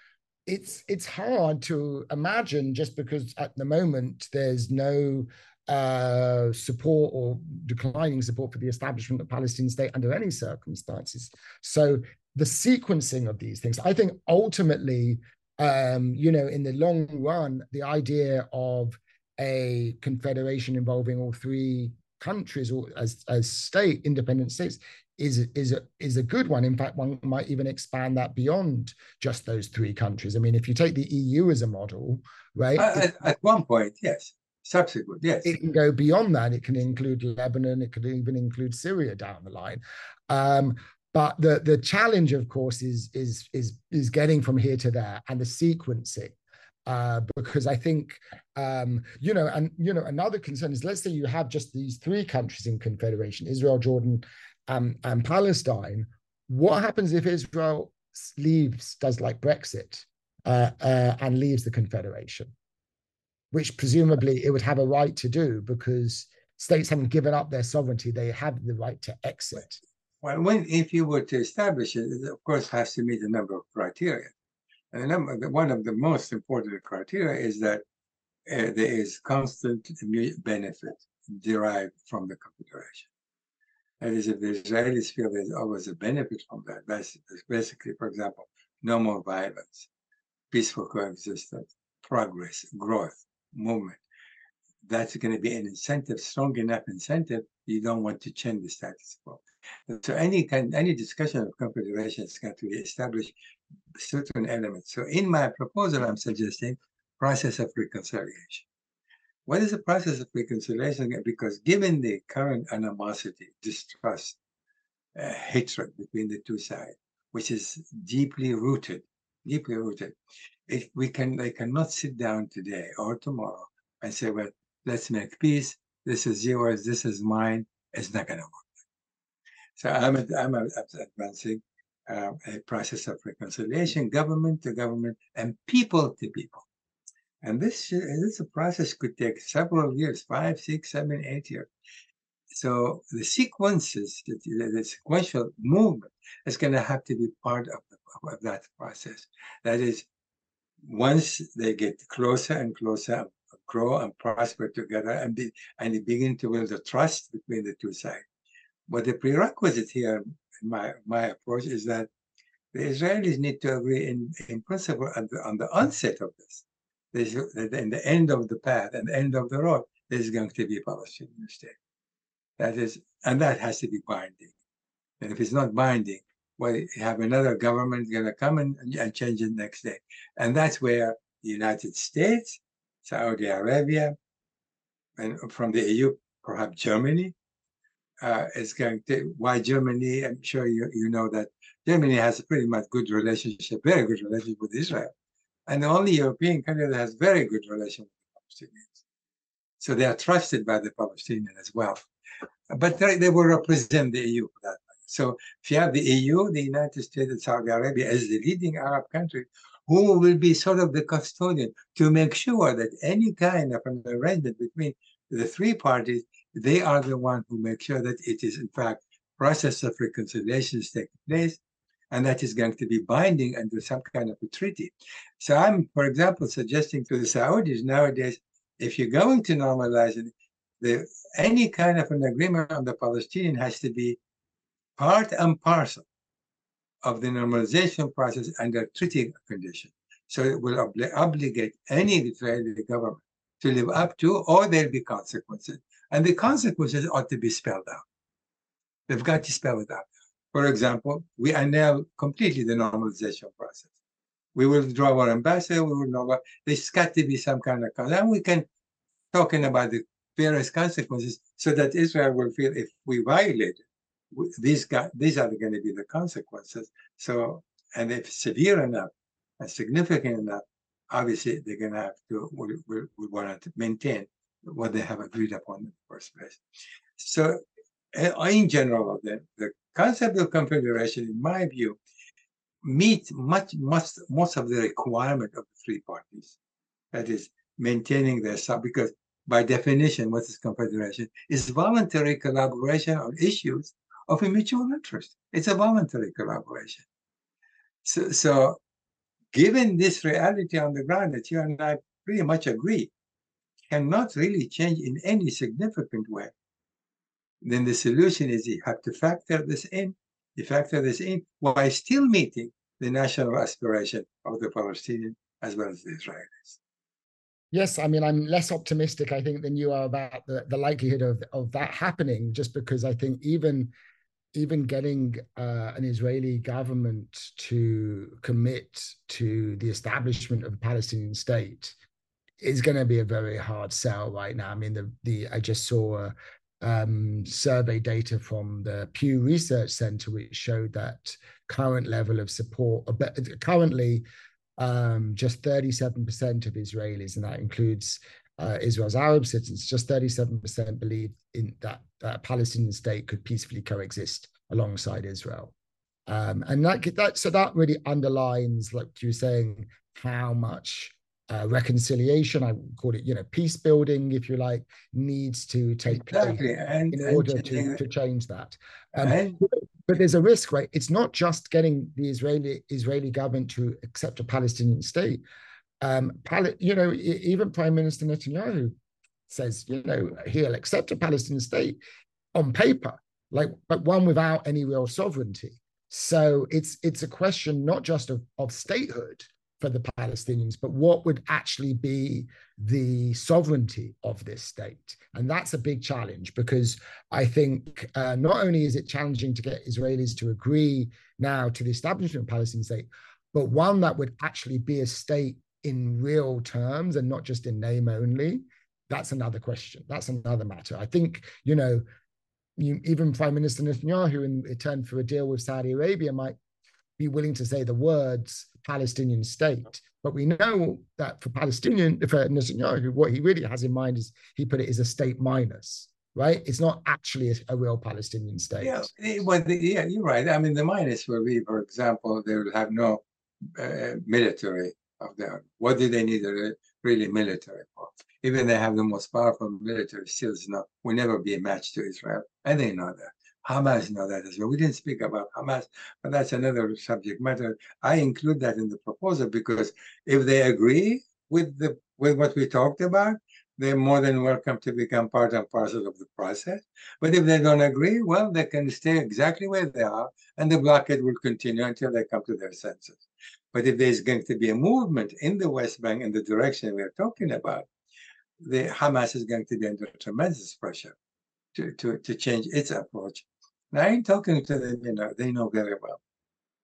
it's it's hard to imagine just because at the moment there's no uh, support or declining support for the establishment of Palestinian state under any circumstances. So the sequencing of these things, I think ultimately, um, you know, in the long run, the idea of a confederation involving all three countries or as as state independent states is is a is a good one. In fact, one might even expand that beyond just those three countries. I mean, if you take the EU as a model, right? At, at one point, yes. Subsequent, yes. It can go beyond that. It can include Lebanon. It could even include Syria down the line. Um, But the the challenge, of course, is is is is getting from here to there and the sequencing. Uh, because I think um, you know, and you know, another concern is let's say you have just these three countries in confederation: Israel, Jordan, um, and Palestine. What happens if Israel leaves, does like Brexit, uh, uh, and leaves the confederation? Which presumably it would have a right to do because states haven't given up their sovereignty; they have the right to exit. Well, when if you were to establish it, it of course has to meet a number of criteria. And number, one of the most important criteria is that uh, there is constant benefit derived from the confederation. That is, if the Israelis feel there's always a benefit from that, that's basically, for example, no more violence, peaceful coexistence, progress, growth, movement. That's going to be an incentive, strong enough incentive. You don't want to change the status quo. So any kind, any discussion of confederation is going to establish certain elements. So in my proposal, I'm suggesting process of reconciliation. What is the process of reconciliation? Because given the current animosity, distrust, uh, hatred between the two sides, which is deeply rooted, deeply rooted, if we can, they cannot sit down today or tomorrow and say, well, let's make peace. This is yours. This is mine. It's not going to work. So I'm, I'm advancing uh, a process of reconciliation, government to government, and people to people. And this, this process could take several years, five, six, seven, eight years. So the sequences, the, the sequential movement is going to have to be part of, the, of that process. That is, once they get closer and closer, grow and prosper together, and, be, and begin to build a trust between the two sides but the prerequisite here, in my, my approach, is that the Israelis need to agree in, in principle the, on the onset of this. There's, in the end of the path and the end of the road, there's going to be a Palestinian state. That is, and that has to be binding. And if it's not binding, well, you have another government going to come and, and change it next day. And that's where the United States, Saudi Arabia, and from the EU, perhaps Germany, uh, is going to why Germany. I'm sure you you know that Germany has a pretty much good relationship, very good relationship with Israel, and the only European country that has very good relation with the Palestinians. So they are trusted by the Palestinians as well, but they, they will represent the EU for that. So if you have the EU, the United States, and Saudi Arabia as the leading Arab country, who will be sort of the custodian to make sure that any kind of an arrangement between the three parties they are the one who make sure that it is in fact process of reconciliation is taking place and that is going to be binding under some kind of a treaty. So I'm, for example, suggesting to the Saudis nowadays, if you're going to normalize it, the, any kind of an agreement on the Palestinian has to be part and parcel of the normalization process under treaty condition. So it will obli obligate any Israeli government to live up to, or there'll be consequences. And the consequences ought to be spelled out. They've got to spell it out. For example, we are now completely the normalization process. We will draw our ambassador, we will know there's got to be some kind of, and we can talking about the various consequences so that Israel will feel if we violate it, these, got, these are going to be the consequences. So, and if severe enough and significant enough, obviously they're going to have to, we, we, we want to maintain what they have agreed upon in the first place. So, eh, in general, the, the concept of confederation, in my view, meets much, most, most of the requirement of the three parties. That is, maintaining their sub, because by definition, what is confederation? Is voluntary collaboration on issues of a mutual interest. It's a voluntary collaboration. So, so given this reality on the ground that you and I pretty much agree, cannot really change in any significant way, then the solution is you have to factor this in, you factor this in while still meeting the national aspiration of the Palestinian as well as the Israelis. Yes, I mean, I'm less optimistic, I think, than you are about the, the likelihood of, of that happening, just because I think even even getting uh, an Israeli government to commit to the establishment of a Palestinian state is going to be a very hard sell right now. I mean, the the I just saw um, survey data from the Pew Research Center, which showed that current level of support, currently um, just 37% of Israelis, and that includes uh, Israel's Arab citizens, just 37% believe in that, Palestinian state could peacefully coexist alongside Israel. Um, and that, that so that really underlines, like you were saying, how much uh, reconciliation, I would call it, you know, peace building, if you like, needs to take exactly. place and, in order to, to change that. Um, and, but there's a risk, right? It's not just getting the Israeli Israeli government to accept a Palestinian state. Um, you know, even Prime Minister Netanyahu says, you know, he'll accept a Palestinian state on paper, like, but one without any real sovereignty. So it's it's a question not just of, of statehood, for the Palestinians, but what would actually be the sovereignty of this state? And that's a big challenge because I think uh, not only is it challenging to get Israelis to agree now to the establishment of a Palestinian state, but one that would actually be a state in real terms and not just in name only. That's another question. That's another matter. I think, you know, you, even Prime Minister Netanyahu, in return for a deal with Saudi Arabia, might be willing to say the words Palestinian state. But we know that for Palestinian, for Netanyahu, what he really has in mind is he put it as a state minus, right? It's not actually a, a real Palestinian state. Yeah, eh, well, the, yeah, you're right. I mean, the minus will be, for example, they will have no uh, military of their. What do they need a really military for? Even they have the most powerful military, still not will never be a match to Israel, and they know that. Hamas know that as well. We didn't speak about Hamas, but that's another subject matter. I include that in the proposal because if they agree with the with what we talked about, they're more than welcome to become part and parcel of the process. But if they don't agree, well, they can stay exactly where they are, and the blockade will continue until they come to their senses. But if there's going to be a movement in the West Bank in the direction we are talking about, the Hamas is going to be under tremendous pressure to, to, to change its approach I ain't talking to them, you know, they know very well.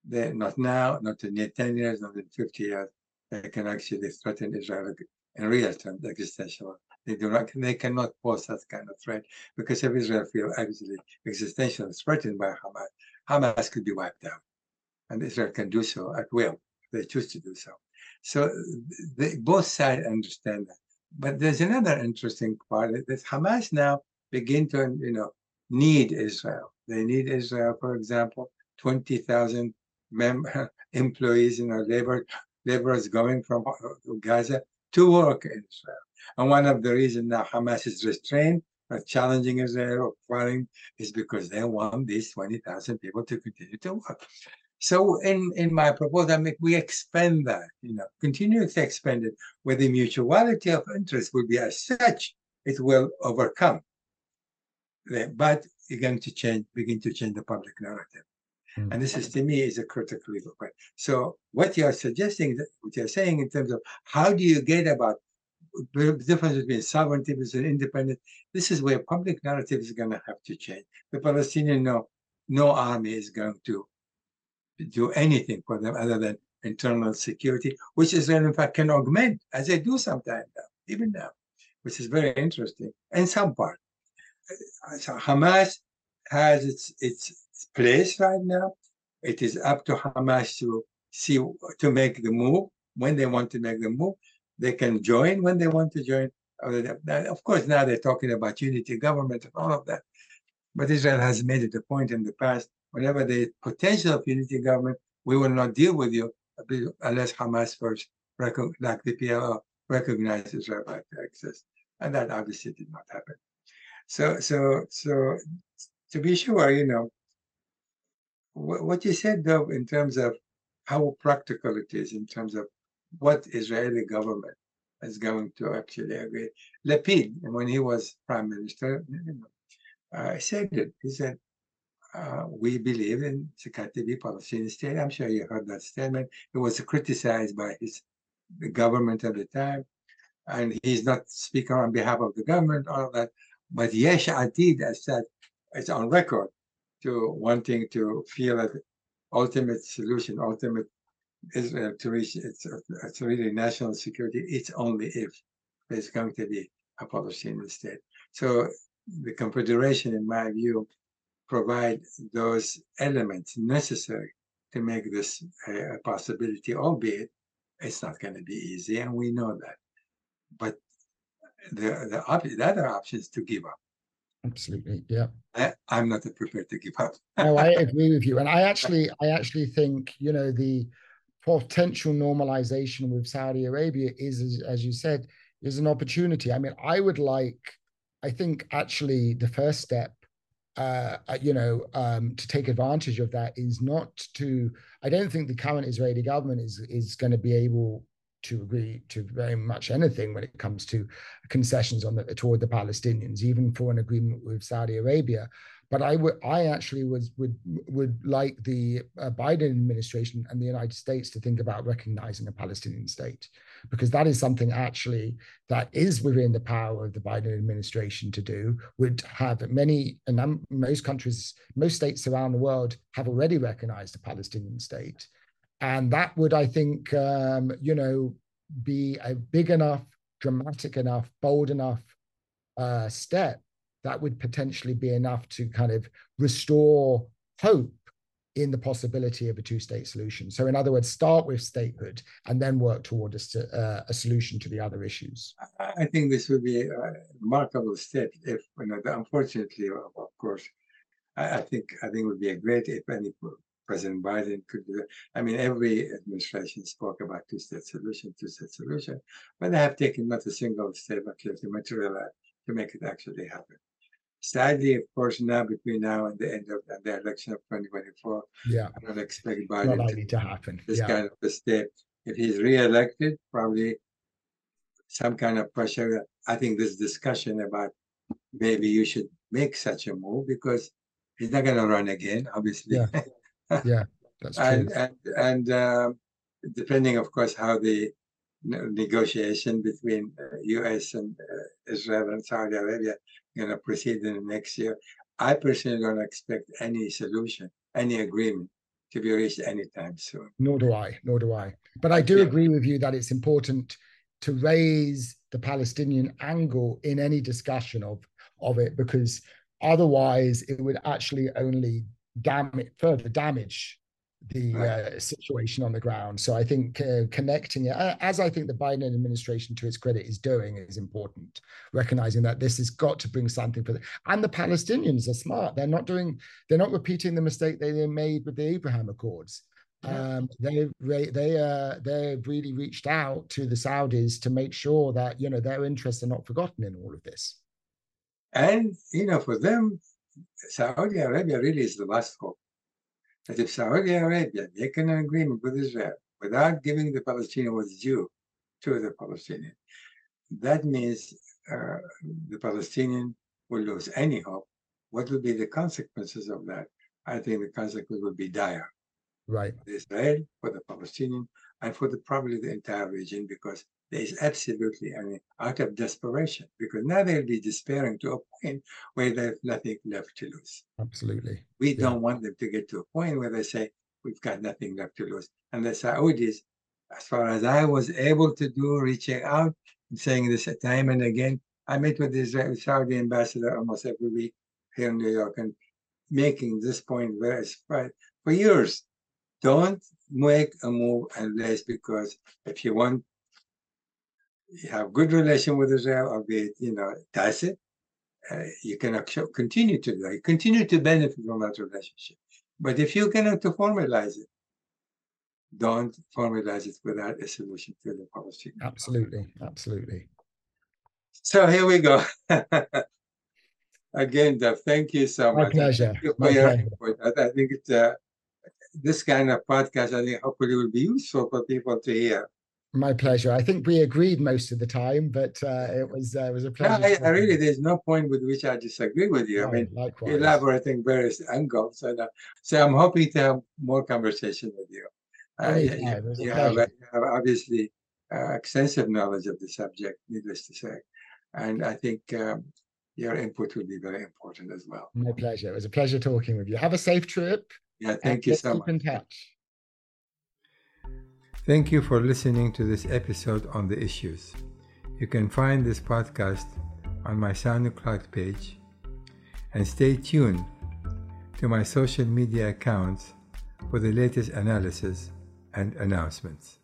They're not now, not in 10 years, not in 50 years. They can actually threaten Israel in real terms, existential. They do not, they cannot pose that kind of threat because if Israel feel actually existential threatened by Hamas, Hamas could be wiped out. And Israel can do so at will they choose to do so. So they, both sides understand that. But there's another interesting part that Hamas now begin to, you know, need Israel. They need Israel, uh, for example, 20,000 mem- employees, you know, labor laborers going from uh, Gaza to work in Israel. And one of the reasons now Hamas is restrained, or challenging Israel or is because they want these 20,000 people to continue to work. So in, in my proposal, I mean, we expand that, you know, continue to expand it where the mutuality of interest will be as such, it will overcome but you're going to change, begin to change the public narrative. Mm-hmm. And this is to me is a critical point. So what you're suggesting, what you're saying in terms of how do you get about the difference between sovereignty and independence, this is where public narrative is going to have to change. The Palestinian know no army is going to do anything for them other than internal security, which Israel in fact can augment as they do sometimes now, even now, which is very interesting in some part so Hamas has its its place right now. It is up to Hamas to see to make the move when they want to make the move. They can join when they want to join. Of course, now they're talking about unity government and all of that. But Israel has made it a point in the past whenever the potential of unity government, we will not deal with you unless Hamas first, like the PLO, recognizes Israel right to exist. And that obviously did not happen. So, so, so to be sure, you know, what, what you said though, in terms of how practical it is, in terms of what Israeli government is going to actually agree. Lapid, when he was prime minister, you know, uh, said it. He said, uh, we believe in Sakatibi Palestinian state. I'm sure you heard that statement. It was criticized by his the government at the time, and he's not speaking on behalf of the government, all of that. But Yesh Atid has said it's on record to wanting to feel that ultimate solution, ultimate Israel to reach its, its really national security, it's only if there's going to be a Palestinian state. So the Confederation, in my view, provide those elements necessary to make this a, a possibility, albeit it's not going to be easy, and we know that. But the the, op- the other option is to give up. Absolutely, yeah. I, I'm not prepared to give up. no, I agree with you, and I actually, I actually think you know the potential normalization with Saudi Arabia is, as, as you said, is an opportunity. I mean, I would like, I think actually the first step uh, you know, um, to take advantage of that is not to. I don't think the current Israeli government is is going to be able to agree to very much anything when it comes to concessions on the toward the Palestinians, even for an agreement with Saudi Arabia. But I would, I actually was would would like the uh, Biden administration and the United States to think about recognizing a Palestinian state, because that is something actually that is within the power of the Biden administration to do. Would have many and most countries, most states around the world have already recognized a Palestinian state, and that would, I think, um, you know, be a big enough, dramatic enough, bold enough uh, step that would potentially be enough to kind of restore hope in the possibility of a two-state solution. So, in other words, start with statehood and then work toward a, uh, a solution to the other issues. I think this would be a remarkable step. If you know, unfortunately, of course, I, I think I think it would be a great if any President Biden could do that. I mean, every administration spoke about two-state solution, two-state solution, but they have taken not a single step actually to materialize to make it actually happen. Sadly, of course, now between now and the end of the election of 2024, yeah, I don't expect Biden not to, to happen. This yeah. kind of a step. If he's re-elected, probably some kind of pressure. I think this discussion about maybe you should make such a move because he's not going to run again, obviously. Yeah, yeah that's true. and and, and uh, depending, of course, how the negotiation between uh, U.S. and uh, Israel and Saudi Arabia going to proceed in the next year. I personally don't expect any solution, any agreement to be reached anytime soon. Nor do I. Nor do I. But I do yeah. agree with you that it's important to raise the Palestinian angle in any discussion of of it because otherwise it would actually only damage further damage the right. uh, situation on the ground. So I think uh, connecting it, as I think the Biden administration, to its credit, is doing, is important. Recognizing that this has got to bring something for them, and the Palestinians are smart. They're not doing, they're not repeating the mistake they made with the Abraham Accords. Um, they they uh, they've really reached out to the Saudis to make sure that you know their interests are not forgotten in all of this. And you know, for them, Saudi Arabia really is the last hope that if Saudi Arabia make an agreement with Israel without giving the Palestinian what's due to the Palestinian, that means uh, the Palestinian will lose any hope. What will be the consequences of that? I think the consequence will be dire. Right. For Israel, for the Palestinian, and for the probably the entire region, because there is absolutely, I mean, out of desperation, because now they'll be despairing to a point where they have nothing left to lose. Absolutely. We yeah. don't want them to get to a point where they say, we've got nothing left to lose. And the Saudis, oh, as far as I was able to do, reaching out and saying this time and again, I met with the Israeli Saudi ambassador almost every week here in New York and making this point very spread for years. Don't make a move unless because if you want have good relation with Israel, albeit you know tacit, uh, you can continue to do that. continue to benefit from that relationship. But if you cannot to formalize it, don't formalize it without a solution to the policy. Absolutely, absolutely. So here we go. Again, Dov, thank you so My much. Pleasure. You My pleasure. I, I think it's uh, this kind of podcast. I think hopefully will be useful for people to hear. My pleasure. I think we agreed most of the time, but uh, it was uh, it was a pleasure. No, I, I, really, there's no point with which I disagree with you. No, I mean, likewise. elaborating various angles, and uh, so I'm hoping to have more conversation with you. Uh, you, you, have, you, have, obviously uh, extensive knowledge of the subject, needless to say, and I think um, your input will be very important as well. My pleasure. It was a pleasure talking with you. Have a safe trip. Yeah, thank you so keep much. in touch. Thank you for listening to this episode on the issues. You can find this podcast on my SoundCloud page and stay tuned to my social media accounts for the latest analysis and announcements.